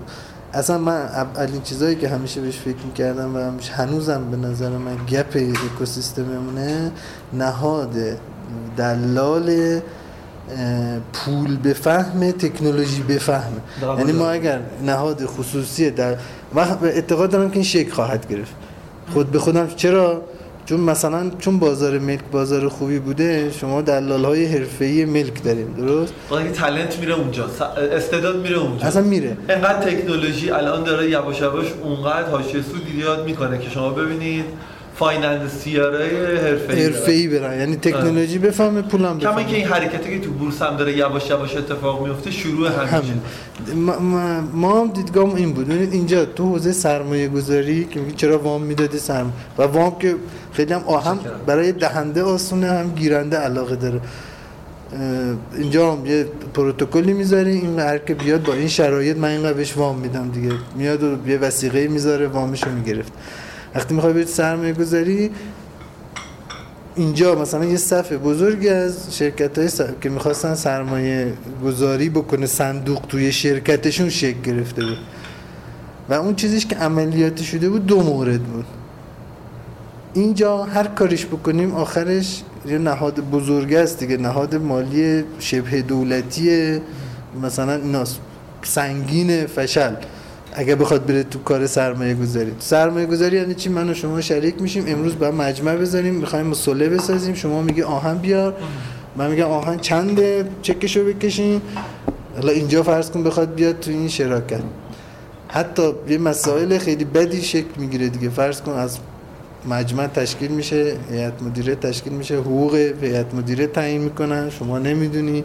اصلا من اولین چیزایی که همیشه بهش فکر می‌کردم و همیشه هنوزم به نظر من گپ اکوسیستممونه نهاد دلال پول بفهمه تکنولوژی بفهمه. یعنی ما اگر نهاد خصوصی در من اعتقاد دارم که این شکل خواهد گرفت. خود به خودم چرا؟ چون مثلا چون بازار ملک بازار خوبی بوده شما دلال های حرفه‌ای ملک داریم درست؟ اگه تالنت میره اونجا استعداد میره اونجا. اصلا میره. انقدر تکنولوژی الان داره یواش یواش اونقدر حاشیه سود ایجاد می‌کنه که شما ببینید فایننسیارای حرفه‌ای حرفه‌ای برن. یعنی تکنولوژی بفهمه پولم کما بفهمه. که این حرکتی که تو بورس هم داره یواش یواش اتفاق میفته شروع همیشه همین. ما, هم دیدگاه این بود. ببینید اینجا تو حوزه سرمایه گذاری که میگی چرا وام می‌دادی سرم و وام که خیلی هم آهم. برای دهنده آسونه هم گیرنده علاقه داره. اینجا هم یه پروتکلی می‌ذاری این هر که بیاد با این شرایط من اینقدر بهش وام میدم دیگه. میاد و یه وسیقه می‌ذاره وامشو می‌گرفت. وقتی می‌خوای برید سرمایه گذاری اینجا مثلا یه صف بزرگی از شرکت های که می‌خواستن سرمایه گذاری بکنه صندوق توی شرکتشون شکل گرفته بود. و اون چیزیش که عملیاتی شده بود دو مورد بود. اینجا هر کاریش بکنیم آخرش یه نهاد بزرگ است دیگه. نهاد مالی شبه دولتی مثلا ایناست سنگین فشل. اگه بخواد بره تو کار سرمایه گذاری. سرمایه گذاری یعنی چی؟ من و شما شریک میشیم. امروز باید مجمع بذاریم. می‌خوایم مسئله بسازیم. شما میگه آهن بیار. من میگم آهن چنده؟ چکشو بکشین. حالا اینجا فرض کن بخواد بیاد تو این شراکت. حتی یه مسائل خیلی بدی شکل می‌گیره دیگه. فرض کن از مجمع تشکیل میشه هیئت مدیره تشکیل میشه حقوق هیئت مدیره تعیین می‌کنن. شما نمی‌دونی.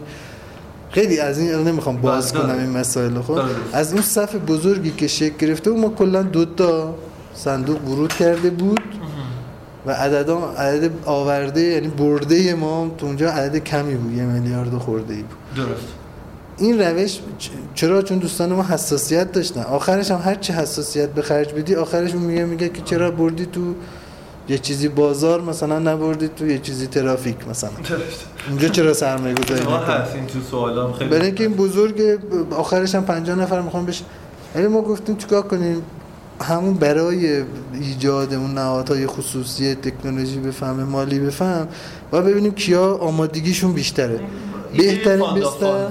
خیلی از این نمی‌خوام باز داره. کنم این مسائل خب؟ داره. از اون صف بزرگی که شکل گرفته بود ما کلا دو تا صندوق ورود کرده بود و عدد عدد آورده یعنی برده ما تو اونجا عدد کمی بود یه میلیارد خورده ای بود. درست. این روش چرا؟ چون دوستان ما حساسیت داشتن. آخرش هم هر چی حساسیت به خرج بدی آخرش اون میگه میگه که چرا بردی تو یه چیزی بازار مثلا نبردی تو یه چیزی ترافیک مثلا. اونجا چرا سرمایه گذاری هست این تو سوالام خیلی برای اینکه این بزرگ آخرش هم 50 نفر می‌خوام بشه. ولی ما گفتیم چیکار کنیم؟ همون برای ایجاد اون نهادهای خصوصی تکنولوژی بفهم مالی بفهم و ببینیم کیا آمادگیشون بیشتره. بهترین بستر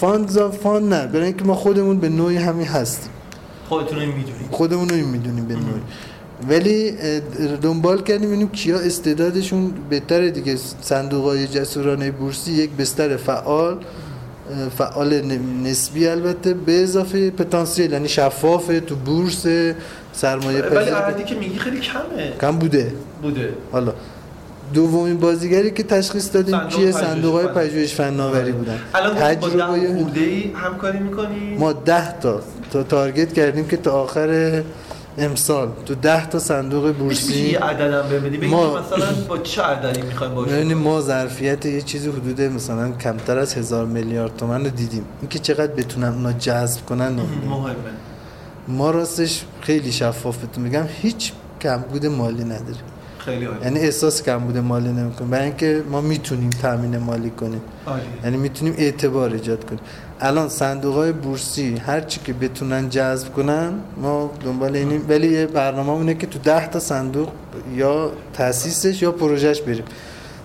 fund fund نه. برای اینکه ما خودمون به نوعی همین هستیم. خودتون این می‌دونید. خودمون رو این می‌دونیم به ولی دنبال کردیم ببینیم کیا استعدادشون بهتره دیگه. صندوق های جسورانه بورسی یک بستر فعال فعال نسبی البته به اضافه پتانسیل یعنی شفافه تو بورس سرمایه ولی پذیر. عددی که میگی خیلی کمه. کم بوده. بوده. حالا دومین بازیگری که تشخیص دادیم پژوهش صندوق های. پژوهش فناوری بودن. الان با تجربه خورده ای همکاری می‌کنی ما ده تا. تا تارگت کردیم که تا آخر امسال. تو ده تا صندوق بورسی یه عددم ببینی ما- مثلا با چه عددی می‌خوایم باشه ببینیم ما ظرفیت یه چیزی حدود مثلا کمتر از هزار میلیارد تومن رو دیدیم. اینکه چقدر بتونن اونا جذب کنن. مهمه. ما راستش خیلی شفاف بهتون میگم هیچ کمبود مالی نداریم. خیلی عالی. یعنی احساس کمبود مالی نمی‌کنیم برای اینکه ما می‌تونیم تامین مالی کنیم. یعنی می‌تونیم اعتبار ایجاد کنیم. الان صندوق های بورسی هر چی که بتونن جذب کنن ما دنبال اینیم. ولی یه برنامه اونه که تو ده تا صندوق یا تاسیسش یا پروژهش بریم.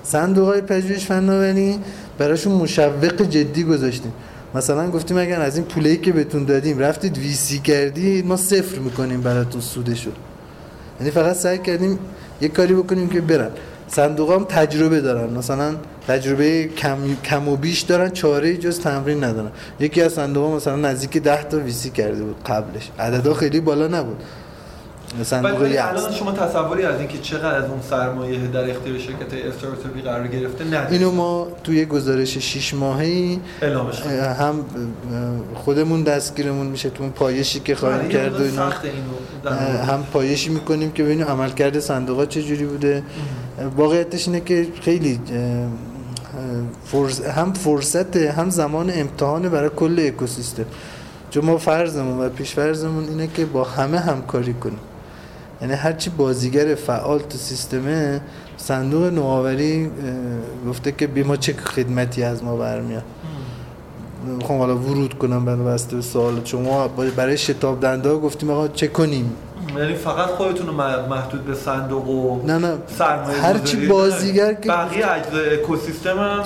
صندوق های پژوهش فناوری براشون مشوق جدی گذاشتیم. مثلا گفتیم اگر از این پولی که بهتون دادیم رفتید ویسی کردید ما صفر می‌کنیم براتون سودشو. یعنی فقط سعی کردیم یه کاری بکنیم که برن. صندوق هم تجربه دارن. مثلا تجربه کم, کم و بیش دارن چاره جز تمرین ندارن. یکی از صندوق ها مثلا نزدیک 10 تا ویسی کرده بود قبلش. عددا خیلی بالا نبود. صندوق یه الان شما تصوری از اینکه چقدر از اون سرمایه در اختیار شرکت استارتاپی قرار گرفته ندارید اینو ما توی گزارش 6 ماهه. هم خودمون دستگیرمون میشه تو اون پایشی که خواهیم کرد و اینو. هم پایشی می‌کنیم که ببینیم عملکرد صندوق چه جوری بوده واقعیتش اینه که خیلی فرص... هم فرصت هم زمان امتحان برای کل اکوسیستم. چون ما فرضمون و پیش فرضمون اینه که با همه همکاری کنیم. یعنی هرچی بازیگر فعال تو سیستمه صندوق نوآوری گفته که بی ما چه خدمتی از ما برمیاد. می‌خوام حالا ورود کنم به سوال شما. برای شتاب دنده ها گفتیم آقا چه کنیم؟ یعنی فقط خودتون رو محدود به صندوق و نه نه. سرمایه هر چی بازیگر که بقیه اجزای اکوسیستم هم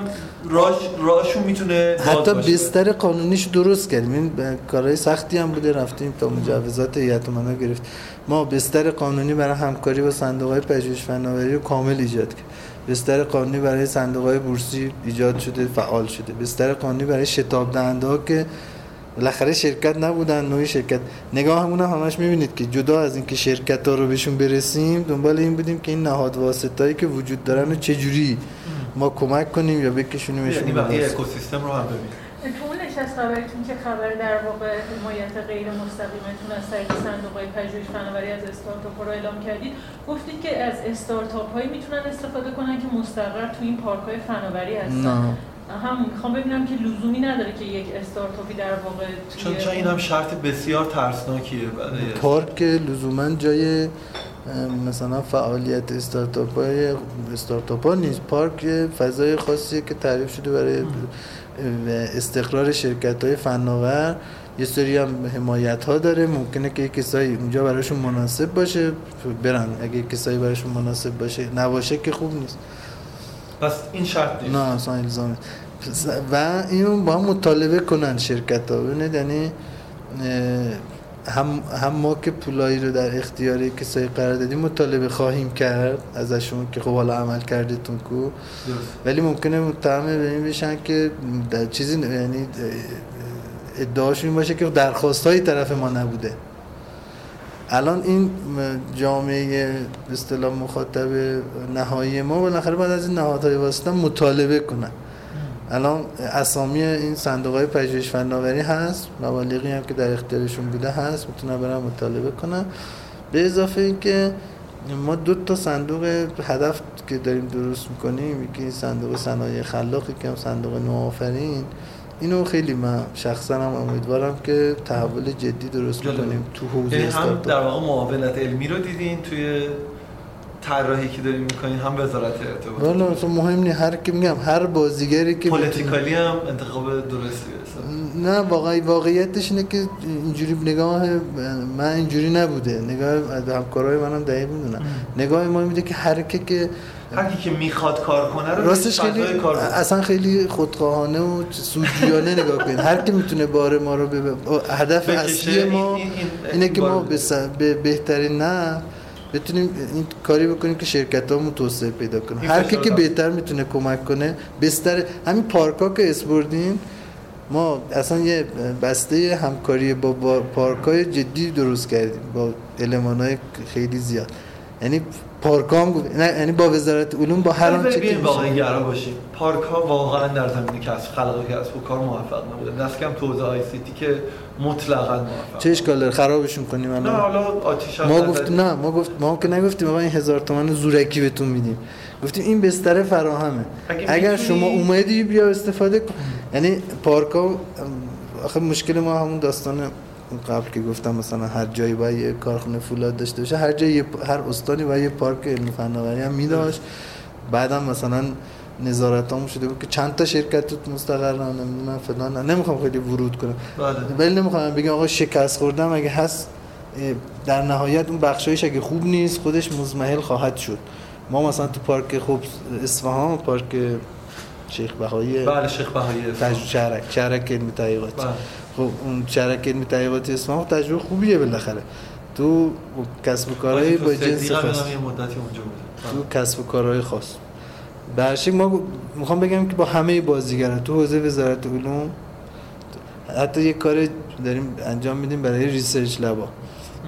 راش راشون می‌تونه حتی بستر قانونیش درست کردیم. این کارهای سختی هم بوده. رفتیم تا مجوزات هیئت امنا گرفت. ما بستر قانونی برای همکاری با صندوق های پژوهش فناوری رو کامل ایجاد کرد بستر قانونی برای صندوق های بورسی ایجاد شده فعال شده. بستر قانونی برای شتاب دهنده ها که بالاخره شرکت نبودن نوعی شرکت. نگاه همون همش می‌بینید که جدا از اینکه شرکت ها رو بهشون برسیم دنبال این بودیم که این نهاد واسطایی که وجود دارن و چجوری ما کمک کنیم یا بکشونیمشون یعنی بقیه اکوسیستم رو هم ببینیم. تو اون نشست خبرتون که خبر در واقع حمایت غیر مستقیمتون از طریق صندوق های پژوهش فناوری از استارتاپ رو اعلام کردید گفتید که از استارتاپ هایی می‌تونن استفاده کنن که مستقر تو این پارک های فناوری هستن. نه. هم می‌خوام ببینم که لزومی نداره که یک استارتاپی در واقع چون چون این هم شرط بسیار ترسناکیه برای پارک لزوما جای مثلا فعالیت استارتاپ های استارتاپ ها نیست. پارک فضای خاصیه که تعریف شده برای استقرار شرکت های فناور. یه سری هم حمایت ها داره. ممکنه که کسایی اونجا براشون مناسب باشه برن. اگه کسایی براشون مناسب باشه نباشه که خوب نیست. پس این شرط نیست. نه اصلا الزامه و اینو با هم مطالبه کنن شرکت ها ببینید یعنی هم, هم ما که پولایی رو در اختیار کسایی قرار دادیم مطالبه خواهیم کرد ازشون که خب حالا عمل کردتون کو. ولی ممکنه متهم به این بشن که در چیزی یعنی ادعاشون باشه که درخواست های طرف ما نبوده. الان این جامعه به اصطلاح مخاطب نهایی ما بالاخره بعد از این نهادهای واسطه مطالبه کنن. الان اسامی این صندوق های پژوهش فناوری هست مبالغی هم که در اختیارشون بوده هست می‌تونن برن مطالبه کنن. به اضافه اینکه ما دو تا صندوق هدف که داریم درست می‌کنیم یکی صندوق صنایع خلاقی که هم صندوق نوآفرین اینو خیلی من شخصا هم امیدوارم که تحول جدی درست کنیم تو حوزه یعنی هم در واقع معاونت علمی رو دیدین توی طراحی که داریم می‌کنین هم وزارت ارتباطات والا اصلا مهم نیست. هر کی میگم هر بازیگری که پلیتیکالی هم انتخاب درستی نه واقعی واقعیتش اینه که اینجوری نگاه من اینجوری نبوده. نگاه همکارای منم دقیق می‌دونم. نگاه ما میده که هر که هر کی که می‌خواد کار کنه رو راستش خیلی کار اصلا خیلی خودخواهانه و سودجویانه نگاه کنید. هر کی می‌تونه بار ما رو به هدف اصلی ما اینه که ما به بهترین نه بتونیم این کاری بکنیم که شرکت هامون توسعه پیدا کنه. هر کی که بهتر می‌تونه کمک کنه بستر همین پارک ها که اسپوردین ما اصلا یه بسته همکاری با پارک های جدی درست کردیم با علمان های خیلی زیاد. یعنی پارک هم نه یعنی با وزارت علوم با هر آنچه که واقعا گرا باشیم پارک ها واقعا در زمینه کسب خلق کسب و کار موفق نبوده. دست کم تو حوزه آی سی تی که مطلقا موفق. چه اشکال داره؟ خرابشون کنیم نه حالا آتیش ما گفتیم نه ما گفت ما که نگفتیم آقا این هزار تومان زورکی بهتون میدیم. گفتیم این بستر فراهمه. اگر, اگر شما اومدی بیا استفاده کن. یعنی پارک ها آخه مشکل ما همون داستان قبل که گفتم مثلا هر جایی باید یه کارخونه فولاد داشته باشه هر جایی هر استانی باید یه پارک علم فناوری هم میداشت. بعدم مثلا نظارت هم شده بود که چند تا شرکت تو مستقر نمی‌دونم فلان نمی‌خوام خیلی ورود کنم. بله. ولی نمی‌خوام بگم آقا شکست خوردم اگه هست در نهایت اون بخشایش اگه خوب نیست خودش مزمحل خواهد شد. ما مثلا تو پارک خوب اصفهان پارک شیخ بهایی بله شیخ بهایی شهرک شهرک علمی تحقیقات. بله. خب اون شرک علمی تحقیقاتی اسلام تجربه خوبیه بالاخره. تو کسب و کارهای با جنس خاص. تو کسب و کارهای خاص. برشک ما می‌خوام بگم که با همه بازیگران تو حوزه وزارت علوم حتی یه کار داریم انجام میدیم برای ریسرچ لبا.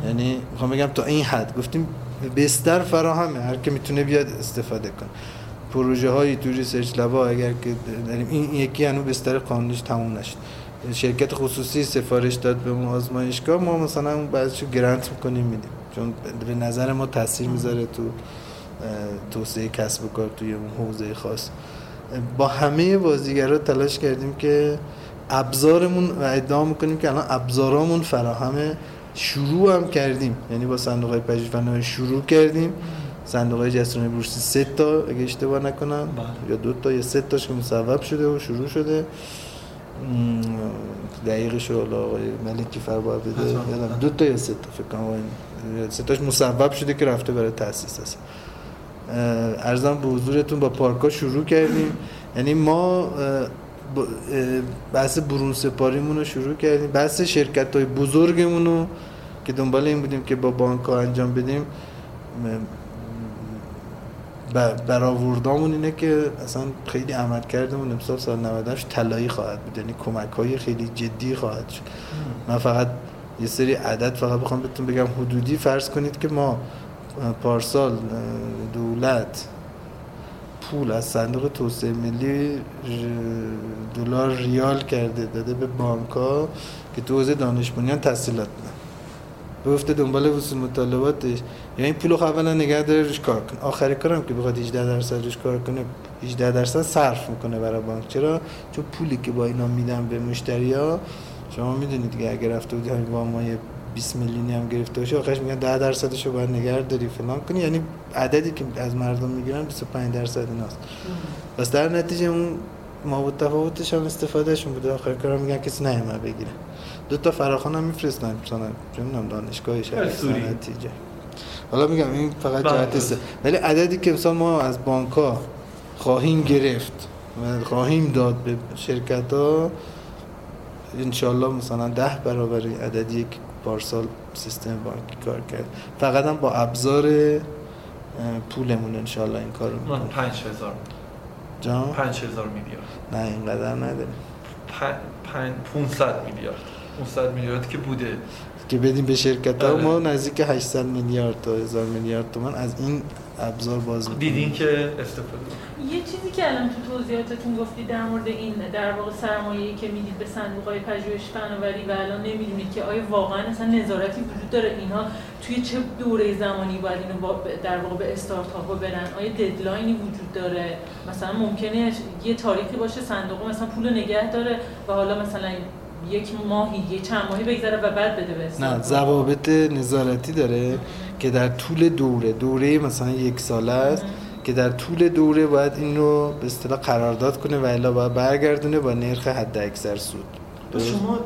یعنی می‌خوام بگم تا این حد. گفتیم بستر فراهمه. هر که می‌تونه بیاد استفاده کنه. پروژه هایی تو research lab ا اگر که داریم این یکی هنوز بستر قانونیش تموم نشد. شرکت خصوصی سفارش داد به اون آزمایشگاه ما مثلا بعضیشو grant می‌کنیم میدیم. چون به نظر ما تاثیر می‌ذاره تو توسعه کسب و کار توی اون حوزه خاص. با همه بازیگرا تلاش کردیم که ابزارمون و ادعا می‌کنیم که الان ابزارامون فراهمه. شروع هم کردیم. یعنی با صندوق های شروع کردیم. صندوق های جسرانه بورسی سه تا اگه اشتباه نکنم بله. یا دو تا یا سه تاش که مصوب شده و شروع شده. دقیقش رو آقای ملکی فربا بده. دو تا یا سه تا فکر کنم ستاش مصوب شده که رفته برای تاسیس هست ارزم به حضورتون با پارکا شروع کردیم. یعنی ما بحث برون سپاریمون رو شروع کردیم. بحث شرکت های بزرگمون رو که دنبال این بودیم که با بانک ها انجام بدیم. برآوردامون اینه که اصلا خیلی عمل کردمون. امسال سال 98 طلایی خواهد بود. یعنی کمک های خیلی جدی خواهد شد. من فقط یه سری عدد فقط بخوام بهتون بگم. حدودی فرض کنید که ما پارسال دولت پول از صندوق توسعه ملی دلار ریال کرده داده به بانک ها که تو حوزه دانش بنیان تحصیلات بدن. گفته دنبال وصول مطالباتش. یا یعنی این پولو اولا نگه داره روش کار کنه آخری کارم که بخواد 18 درصد روش کار کنه 18 درصد صرف می‌کنه برای بانک. چرا؟ چون پولی که با اینا میدن به مشتریا شما می‌دونید دیگه اگر رفته بودی همین با ما 20 میلیونی هم گرفته باشه آخرش میگن 10 درصدش رو باید نگه داری فلان کنی. یعنی عددی که از مردم می‌گیرن 25 درصد ایناست. بس در نتیجه اون ما بود تفاوتش هم استفادهشون بوده. آخر کارا میگن کسی نیومد بگیره. دو تا فراخوان هم میفرستن. مثلا چه می‌دونم دانشگاه شهر صنعتی حالا میگم این فقط بله. جهت است. ولی عددی که مثلا ما از بانک ها خواهیم گرفت و خواهیم داد به شرکت ها انشالله مثلا ده برابر عددی که پارسال سیستم بانکی کار کرد. فقط هم با ابزار پولمون انشالله این کار رو می‌کنم 5000 جان؟ 5000 میلیارد. نه اینقدر نداریم 500 میلیارد. 500 میلیارد که بوده. که بدیم به شرکت ها ما نزدیک 800 میلیارد تا 1000 میلیارد تومان از این ابزار باز دیدین که استفاده. یه چیزی که الان تو توضیحاتتون گفتید در مورد این در واقع سرمایه‌ای که می‌دید به صندوق های پژوهش فناوری و الان نمی‌دونید که آیا واقعا اصلا نظارتی وجود داره اینها توی چه دوره زمانی باید اینو در واقع به استارتاپ برن؟ آیا ددلاینی وجود داره؟ مثلا ممکنه یه تاریخی باشه صندوق مثلا پول نگه داره و حالا مثلا یک ماهی یه چند ماهی بگذره و بعد بده به نه ضوابط نظارتی داره که در طول دوره دوره مثلا یک ساله است که در طول دوره باید این رو به اصطلاح قرارداد کنه و الا باید برگردونه با نرخ حد اکثر سود. شما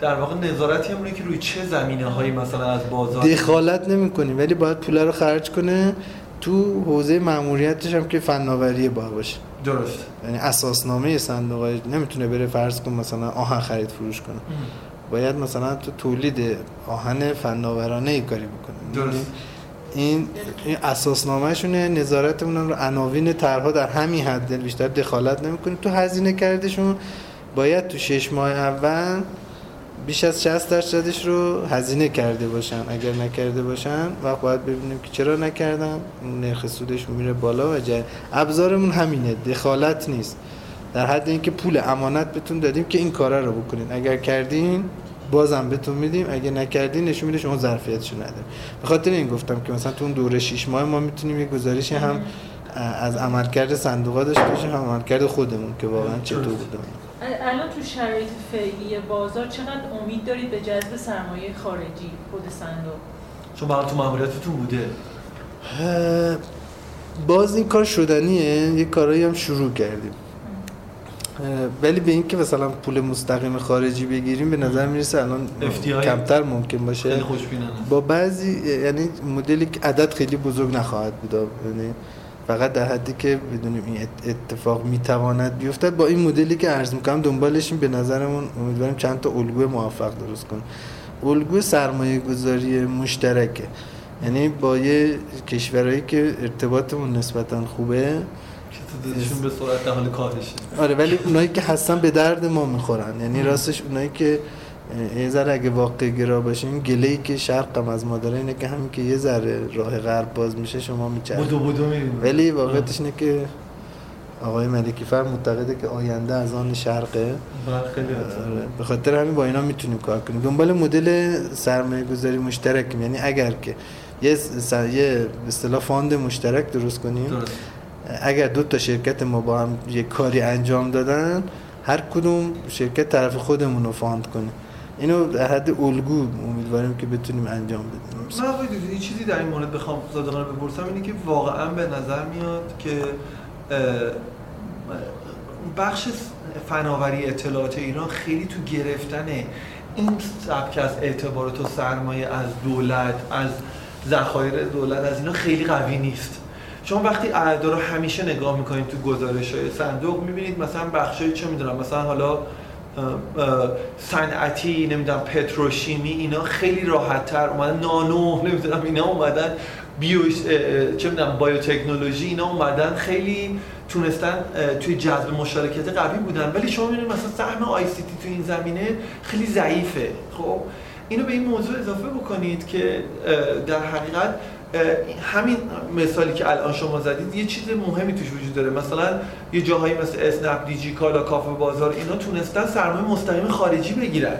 در واقع نظارتی همونه که روی چه زمینه هایی مثلا از بازار دخالت نمی کنیم ولی باید پول رو خرج کنه تو حوزه ماموریتش هم که فناوری باید باشه درست. یعنی اساسنامه صندوق نمی‌تونه بره فرض کن مثلا آهن خرید فروش کنه. باید مثلا تو تولید آهن فناورانه ای کاری بکنه. درست. این این اساسنامهشونه نظارتمون رو عناوین طرحها در همین حد بیشتر دخالت نمی‌کنیم. تو هزینه کردشون باید تو شش ماه اول بیش از 60 درصدش رو هزینه کرده باشن. اگر نکرده باشن وقت باید ببینیم که چرا نکردن. نرخ سودش میره بالا و جای ابزارمون همینه دخالت نیست. در حد اینکه پول امانت بهتون دادیم که این کارا رو بکنین. اگر کردین بازم بهتون میدیم. اگه نکردین نشون میده شما ظرفیتشو ندارین. به خاطر این گفتم که مثلا تو اون دوره 6 ماه ما می‌تونیم یه گزارشی هم از عملکرد صندوقا داشته باشیم. هم عملکرد خودمون که واقعا چطور بوده الان تو شرایط فعلی بازار چقدر امید دارید به جذب سرمایه خارجی خود صندوق؟ چون برای تو ماموریتتون بوده. باز این کار شدنیه. یه کارایی هم شروع کردیم. ولی به اینکه مثلا پول مستقیم خارجی بگیریم به نظر می‌رسه الان کمتر ممکن باشه. با بعضی یعنی مدلی که عدد خیلی بزرگ نخواهد بود. یعنی فقط در حدی که بدونیم این اتفاق می‌تواند بیفتد. با این مدلی که عرض می‌کنم دنبالشیم. به نظرمون امیدواریم چند تا الگوی موفق درست کنیم. الگوی سرمایه گذاری مشترکه. یعنی با یه کشورهایی که ارتباطمون نسبتا خوبه که به سرعت حال کارشه. آره ولی اونایی که هستن به درد ما می‌خورن. یعنی راستش اونایی که یه ذره اگه واقع گرا باشیم گله ای که شرقم از ما داره اینه که همین که یه ذره راه غرب باز میشه شما میچرخید. بدو بدو ولی واقعیتش اینه که آقای ملکی فر معتقده که آینده از آن شرقه. آره. به خاطر همین با اینا می‌تونیم کار کنیم. دنبال مدل سرمایه گذاری مشترک یعنی اگر که یه یه اصطلاح fund مشترک درست کنیم درست. اگر دو تا شرکت ما با هم یه کاری انجام دادن هر کدوم شرکت طرف خودمون رو فاند کنه. اینو در حد الگو امیدواریم که بتونیم انجام بدیم. من آقای چیزی در این مورد بخوام صادقانه بپرسم اینه که واقعا به نظر میاد که بخش فناوری اطلاعات ایران خیلی تو گرفتن این سبک از اعتبارات و سرمایه از دولت از ذخایر دولت از اینا خیلی قوی نیست. شما وقتی اعدا رو همیشه نگاه می‌کنید تو گزارش های صندوق می‌بینید مثلا بخشای چه می‌دونم مثلا حالا صنعتی نمی‌دونم پتروشیمی اینا خیلی راحت تر اومدن نانو نمی‌دونم اینا اومدن بیو چه می‌دونم بایوتکنولوژی اینا اومدن خیلی تونستن توی جذب مشارکت قوی بودن. ولی شما می‌بینید مثلا سهم آی سی تی تو این زمینه خیلی ضعیفه. خب اینو به این موضوع اضافه بکنید که در حقیقت همین مثالی که الان شما زدید یه چیز مهمی توش وجود داره. مثلا یه جاهایی مثل اسنپ دیجی کالا کافه بازار اینا تونستن سرمایه مستقیم خارجی بگیرن.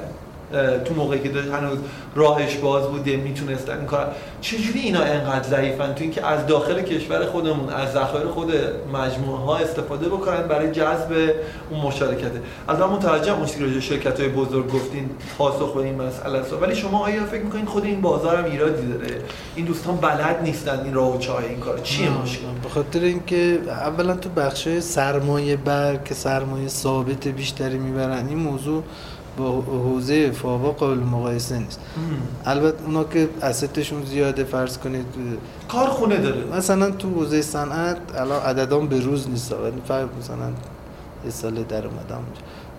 تو موقعی که داشت هنوز راهش باز بوده می‌تونستن این کار چجوری اینا انقدر ضعیفن؟ تو اینکه از داخل کشور خودمون از ذخایر خود مجموعه ها استفاده بکنن برای جذب اون مشارکته از اون متوجه اون چیزی شرکت های بزرگ گفتین پاسخ به این مسئله است. ولی شما آیا فکر می‌کنین خود این بازار هم ایرادی داره؟ این دوستان بلد نیستن این راه و چای این کار. چیه مشکل؟ به خاطر اینکه اولا تو بخش سرمایه بر که سرمایه ثابت بیشتری می‌برن این موضوع با حوزه فاوا قابل مقایسه نیست. البته اونا که اسستشون زیاده فرض کنید کارخونه داره. مثلا تو حوزه صنعت الان عددام به روز نیست. ولی فرض مثلا یه سال در اومدم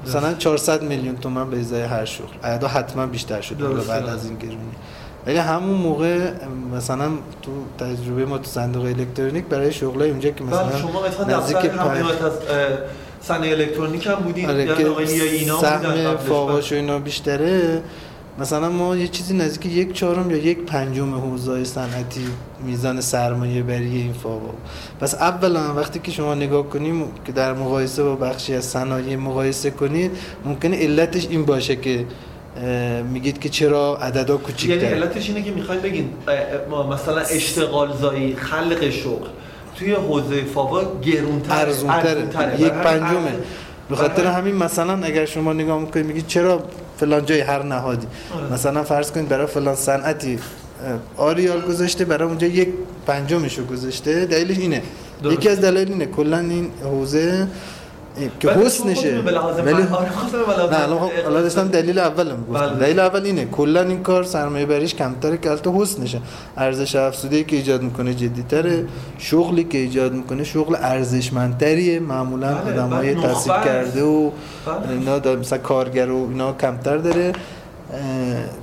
مثلا 400 میلیون تومن به ازای هر شغل. عددا حتما بیشتر شده. بعد از این گرونی. ولی همون موقع مثلا تو تجربه ما تو صندوق الکترونیک برای شغلای اونجا که مثلا شما نزدیک صنایع الکترونیک هم بودین آره که اینا سهم فاواش و اینا بیشتره. مثلا ما یه چیزی نزدیک یک چهارم یا یک پنجم حوزه صنعتی میزان سرمایه بری این فاوا. پس اولا وقتی که شما نگاه کنیم که در مقایسه با بخشی از صنایع مقایسه کنید ممکنه علتش این باشه که میگید که چرا عددا کوچیک یعنی علتش اینه که می‌خواید بگین مثلا اشتغال زایی خلق شغل توی حوزه فاوا گرونتر ارزونتر یک پنجمه. به خاطر همین مثلا اگر شما نگاه می‌کنید میگید چرا فلان جای هر نهادی؟ آره. مثلا فرض کنید برای فلان صنعتی آریال گذاشته برای اونجا یک پنجمشو گذاشته. دلیلش اینه. یکی از دلایل اینه. کلا این حوزه که حسنشه ولی نه حالا داشتم دلیل اولم گفتم بله. دلیل اول اینه کلا این کار سرمایه بریش کمتره که البته حسنشه ارزش افزوده که ایجاد می‌کنه جدیتره. شغلی که ایجاد می‌کنه شغل ارزشمندتریه. معمولا بله، آدمای بله. تحصیل کرده و اینا مثلا کارگر و اینا کمتر داره.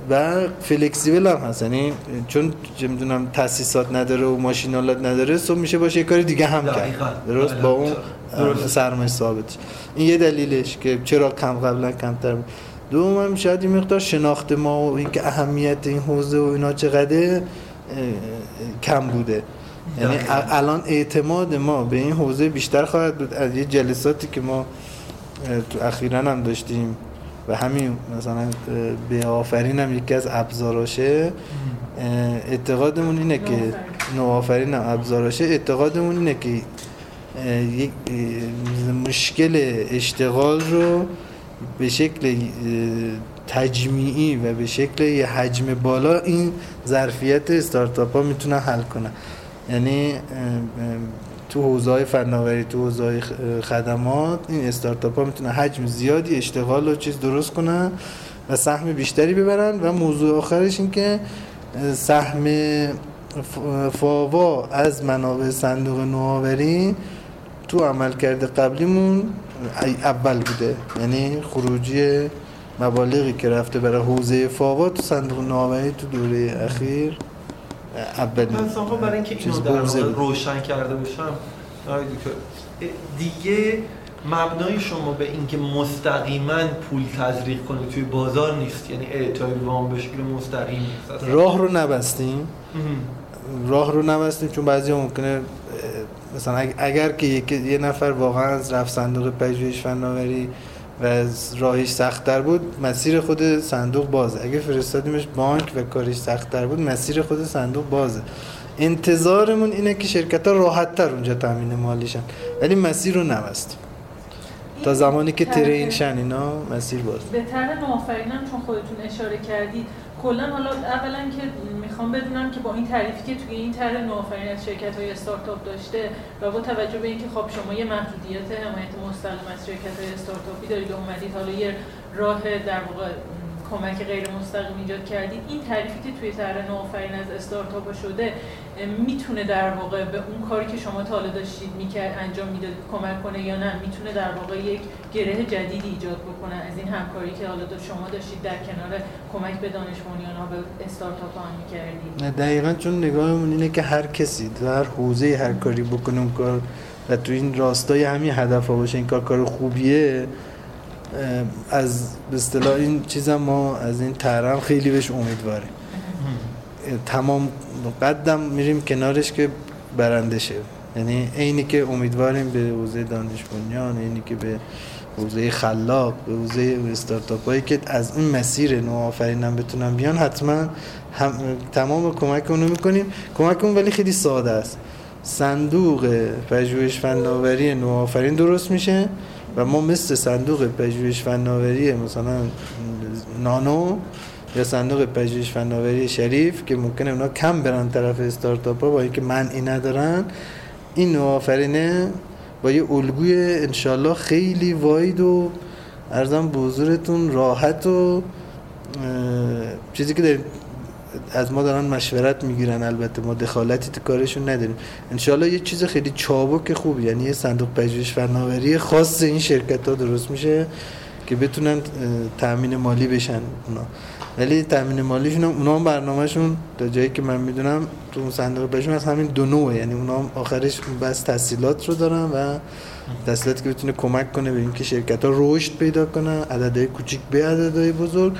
و فلکسیبل هم هست. یعنی چون چه می‌دونم تاسیسات نداره و ماشینالات نداره صبح میشه باشه یه کاری دیگه هم کرد. درست؟ با اون سرمایه ثابت. این یه دلیلش که چرا کم قبلا کمتر بود. دوم شاید این مقدار شناخت ما و اینکه اهمیت این حوزه و اینا چقدر کم بوده. یعنی الان اعتماد ما به این حوزه بیشتر خواهد بود. از یه جلساتی که ما تو اخیرا هم داشتیم و همین مثلا به آفرین هم یکی از ابزاراشه. اعتقادمون اینه که نوآفرین. هم ابزاراشه. اعتقادمون اینه که یک مشکل اشتغال رو به شکل تجمیعی و به شکل یه حجم بالا این ظرفیت استارتاپ ها می‌تونن حل کنن. یعنی تو حوزه های فناوری تو حوزه خدمات این استارتاپ ها می‌تونن حجم زیادی اشتغال و چیز درست کنن و سهم بیشتری ببرن و موضوع آخرش این که سهم فاوا از منابع صندوق نوآوری تو عمل کرده قبلیمون اول بوده. یعنی خروجی مبالغی که رفته برای حوزه فاوا تو صندوق نوآوری تو دوره اخیر اول من برای اینکه اینو در روشن کرده باشم دیگه مبنای شما به اینکه مستقیما پول تزریق کنه توی بازار نیست. یعنی اعطای وام به شکل مستقیم نیست راه رو نبستیم. راه رو نبستیم چون بعضی ممکنه مثلا اگر که یه نفر واقعا از رفت صندوق پژوهش فناوری و از راهش سختتر بود مسیر خود صندوق بازه. اگه فرستادیمش بانک و کارش سختتر بود مسیر خود صندوق بازه. انتظارمون اینه که شرکت ها راحت تر اونجا تامین مالیشن. ولی مسیر رو نبستیم تا زمانی که ترین شن اینا مسیر باز به طرح نوآفرینم چون خودتون اشاره کردید. کلا حالا اولا که می‌خوام بدونم که با این تعریفی که توی این طرح نوآفرین از شرکت های استارتاپ داشته و با توجه به اینکه خب شما یه محدودیت حمایت مستقیم از شرکت های استارتاپی دارید اومدید حالا یه راه در واقع کمک غیر مستقیم ایجاد کردید این تعریفی که توی طرح نوآفرین از استارتاپ شده می‌تونه در واقع به اون کاری که شما تا داشتید می‌کرد انجام می‌دادید کمک کنه یا نه می‌تونه در واقع یک گره جدیدی ایجاد بکنه از این همکاری که حالا شما داشتید در کنار کمک به دانش ها به استارتاپ ها می‌کردید. دقیقا چون نگاهمون اینه که هر کسی در حوزه هر کاری بکنه اون کار و تو این راستای همین هدف ها باشه این کار کار خوبیه. از به اصطلاح این چیزا ما از این ترم خیلی بهش امیدواریم. تمام قدم میریم کنارش که برنده شه یعنی اینی که امیدواریم به حوزه دانش بنیان اینی که به حوزه خلاق به حوزه استارتاپ هایی که از این مسیر نوآفرین هم بتونن بیان حتما هم تمام کمک اونو می‌کنیم. کمک اون ولی خیلی ساده است. صندوق پژوهش فناوری نوآفرین درست میشه. و ما مثل صندوق پژوهش فناوری مثلا نانو یا صندوق پژوهش فناوری شریف که ممکنه اونا کم برن طرف استارتاپ ها با اینکه منعی ندارن این نوآفرینه با یه الگوی انشالله خیلی واید و ارزم بزرگتون راحت و چیزی که داریم از ما دارن مشورت می‌گیرن البته ما دخالتی تو کارشون نداریم. انشالله یه چیز خیلی چابک خوب یعنی یه صندوق پژوهش فناوری خاص این شرکت ها درست میشه که بتونن تامین مالی بشن اونا. ولی تامین مالیشون هم اونا هم برنامهشون تا جایی که من می‌دونم تو اون صندوق بهشون از همین دو نوعه. یعنی اونا هم آخرش بس تحصیلات رو دارن و تحصیلاتی که بتونه کمک کنه به اینکه شرکت ها رشد پیدا کنن عددهای کوچیک به عددهای بزرگ.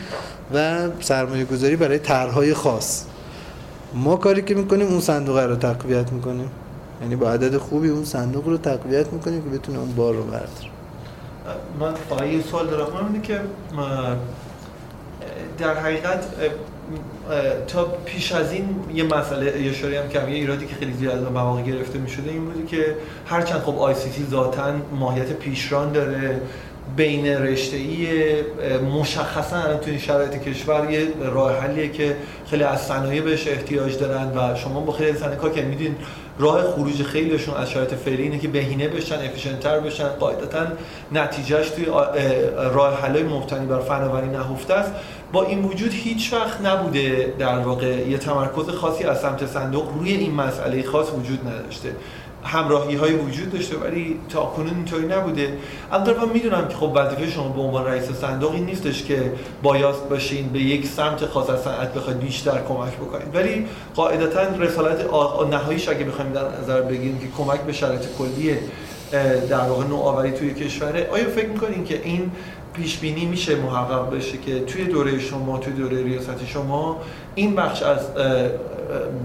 و سرمایه گذاری برای طرحهای خاص. ما کاری که می‌کنیم اون صندوق رو تقویت می‌کنیم. یعنی با عدد خوبی اون صندوق رو تقویت می‌کنیم که بتونه اون بار رو برداره. من فقط یه سوال دارم. اینه که در حقیقت تا پیش از این یه مسئله یه شوری هم که یه ایرادی که خیلی زیاد از مواقع گرفته می شده این بودی که هرچند خب آی سی تی ذاتاً ماهیت پیشران داره بین رشته ای مشخصا تو این شرایط کشور یه راه حلیه که خیلی از صنایع بهش احتیاج دارن و شما با خیلی از کار که میدین راه خروج خیلیشون از شرایط فعلی اینه که بهینه بشن افیشنتر بشن قاعدتا نتیجهش توی راه حلای مبتنی بر فناوری نهفته است. با این وجود هیچ وقت نبوده در واقع یه تمرکز خاصی از سمت صندوق روی این مسئله خاص وجود نداشته. همراهی های وجود داشته ولی تا کنون اینطوری نبوده. البته من می‌دونم که خب وظیفه شما به عنوان رئیس صندوق این نیستش که بایاست باشین به یک سمت خاص از صنعت بخواید بیشتر کمک بکنید. ولی قاعدتا رسالت نهاییش اگه بخوایم در نظر بگیریم که کمک به شرایط کلی در واقع نوآوری توی کشوره آیا فکر می‌کنین که این پیش بینی میشه محقق بشه که توی دوره شما توی دوره ریاست شما این بخش از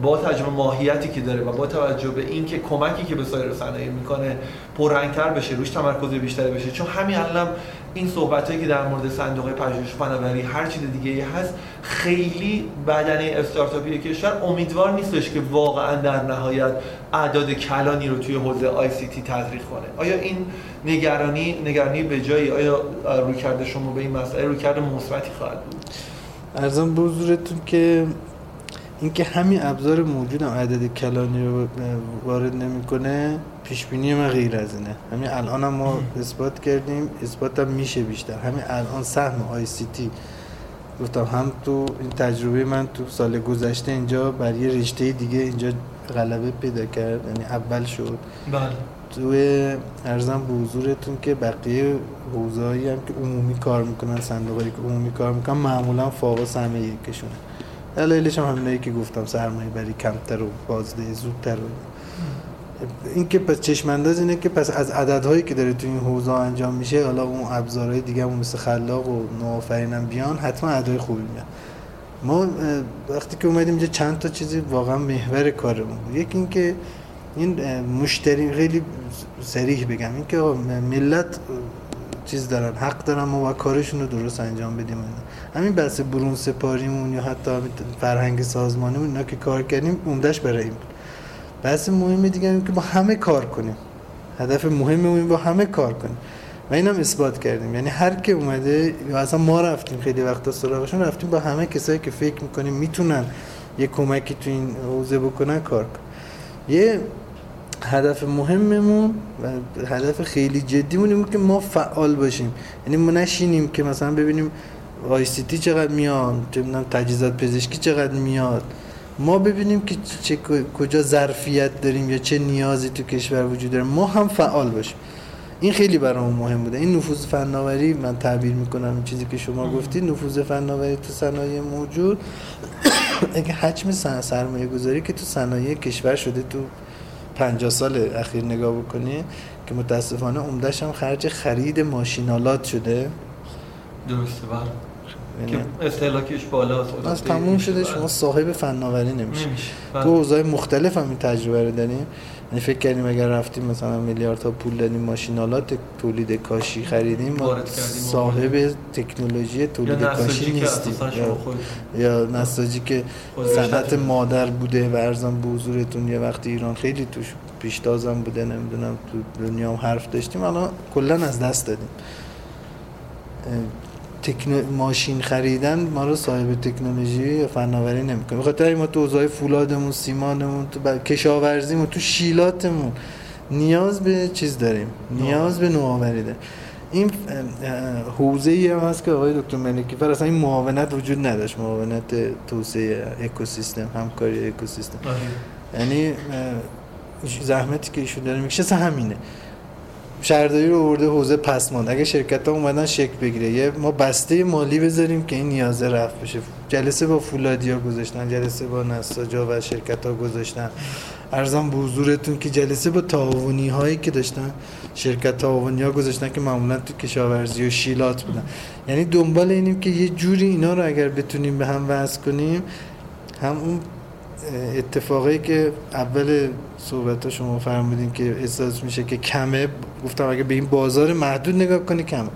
با تجربه ماهیتی که داره و با توجه به اینکه کمکی که به سایر صنایع می‌کنه پررنگتر بشه روش تمرکز بیشتری بشه. چون همین الان این صحبتایی که در مورد صندوق پژوهش فناوری هر چیز دیگه هست خیلی بدنه استارتاپی کشور امیدوار نیستش که واقعا در نهایت اعداد کلانی رو توی حوزه آی سی تی تزریق کنه. آیا این نگرانی نگرانی به جایی؟ آیا رویکرد شما به این مسئله رویکرد مثبتی خواهد بود؟ ارزم بزرگتون که اینکه همین ابزار موجود هم عدد کلانی رو وارد نمی‌کنه پیش بینی من غیر از اینه. همین الان هم ما اثبات کردیم اثبات هم میشه بیشتر. همین الان سهم آی سی تی. گفتم هم تو این تجربه من تو سال گذشته اینجا بر یه رشته دیگه اینجا غلبه پیدا کرد. یعنی اول شد. بله. توی ارزم به حضورتون که بقیه حوزه‌ای هم که عمومی کار می‌کنن صندوقی که عمومی کار می‌کنن معمولا فاقا سهم یکشونه دلایلش هم همینایی که گفتم سرمایه بری کمتر و بازده زودتر. و این که پس چشم انداز اینه که پس از عددهایی که داره تو این حوزه انجام میشه حالا اون ابزارهای دیگه هم مثل خلاق و نوآفرینم بیان حتما عددهای خوبی میاد. ما وقتی که اومدیم اینجا چند تا چیزی واقعا محور کارمون بود. یکی اینکه این مشتری خیلی سریح بگم اینکه ملت چیز دارن حق دارن ما کارشون رو درست انجام بدیم. همین بحث برون سپاریمون یا حتی فرهنگ سازمانیمون اینا که کار کردیم عمدش برای این بود. بحث مهمی دیگه این که با همه کار کنیم. هدف مهممون با همه کار کنیم. و اینم اثبات کردیم. یعنی هر که اومده یا اصلا ما رفتیم خیلی وقتا سراغشون رفتیم با همه کسایی که فکر می‌کنیم می‌تونن یه کمکی تو این حوزه بکنن کار کنن. یه هدف مهممون و هدف خیلی جدیمون اینه که ما فعال باشیم. یعنی ما نشینیم که مثلا ببینیم آی سی تی چقدر میاد چه می‌دونم تجهیزات پزشکی چقدر میاد. ما ببینیم که چه کجا ظرفیت داریم یا چه نیازی تو کشور وجود داره. ما هم فعال باشیم. این خیلی برام مهم بوده. این نفوذ فناوری من تعبیر می‌کنم این چیزی که شما گفتید نفوذ فناوری تو صنایع موجود. اگه حجم سرمایه گذاری که تو صنایع کشور شده تو 50 سال اخیر نگاه بکنی که متاسفانه عمدهش هم خرج خرید ماشینالات شده. درسته بله. که استهلاکش بالا از تموم شده شما صاحب فناوری نمیشه. تو اوضاع مختلف هم این تجربه رو داریم. یعنی فکر کردیم اگر رفتیم مثلا میلیاردها پول دادیم ماشینالات تولید کاشی خریدیم ما صاحب تکنولوژی تولید کاشی نیستیم. یا, نساجی که صنعت مادر بوده و ارزم به حضورتون یه وقتی ایران خیلی توش پیشتازم بوده نمی‌دونم تو دنیا هم حرف داشتیم الان کلا از دست دادیم. تکنو... ماشین خریدن ما رو صاحب تکنولوژی یا فناوری نمی‌کنه. بخاطر ما تو اوضاع فولادمون سیمانمون تو ب... کشاورزیمون تو شیلاتمون نیاز به چیز داریم. نیاز به نوآوری داریم. این حوزه ای هم هست که آقای دکتر ملکی فر اصلا این معاونت وجود نداشت. معاونت توسعه اکوسیستم همکاری اکوسیستم. یعنی زحمتی که ایشون داره می‌کشه همینه. شهرداری رو ورده حوزه پسماند اگه شرکت ها اومدن شکل بگیره. یه ما بسته مالی بذاریم که این نیازه رفت بشه. جلسه با فولادیا گذاشتن جلسه با نساجا و شرکت ها گذاشتن. ارزم به حضورتون که جلسه با تعاونی هایی که داشتن شرکت تعاونی ها گذاشتن که معمولا تو کشاورزی و شیلات بودن. یعنی دنبال اینیم که یه جوری اینا رو اگر بتونیم به هم وصل کنیم هم اون اتفاقی که اول صحبت ها شما فرمودین که احساس میشه که کمه گفتم اگه به این بازار محدود نگاه کنی کمه.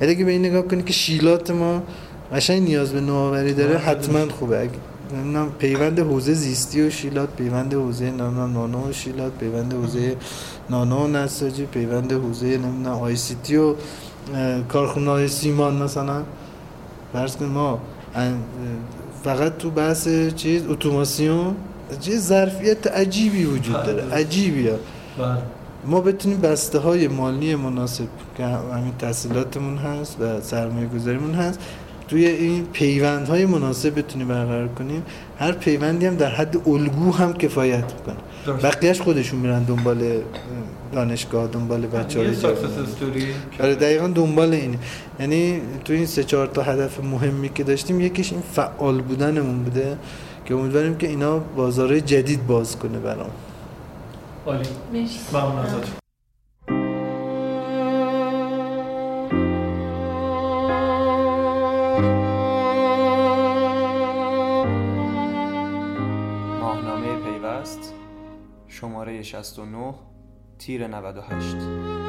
ولی اگه به این نگاه کنی که شیلات ما قشنگ نیاز به نوآوری داره حتما خوبه. اگه نمی‌دونم پیوند حوزه زیستی و شیلات پیوند حوزه نانو و شیلات پیوند حوزه نانو و نساجی پیوند حوزه نمی‌دونم آی سی تی و کارخونه های سیمان مثلا. فرض ما فقط تو بحث چیز اتوماسیون چه ظرفیت عجیبی وجود داره بله. عجیبی ها. بله. ما بتونیم بسته های مالی مناسب که همین تحصیلاتمون هست و سرمایه گذاریمون هست توی این پیوند های مناسب بتونیم برقرار کنیم هر پیوندی هم در حد الگو هم کفایت می‌کنه. بقیهش خودشون میرن دنبال دانشگاه دنبال بچه های آره دقیقا دنبال اینه. یعنی تو این سه چهار تا هدف مهمی که داشتیم یکیش این فعال بودنمون بوده که امیدواریم که اینا بازارهای جدید باز کنه برام. عالی. ممنون ازتون ماهنامه پیوست شماره 69 تیر 98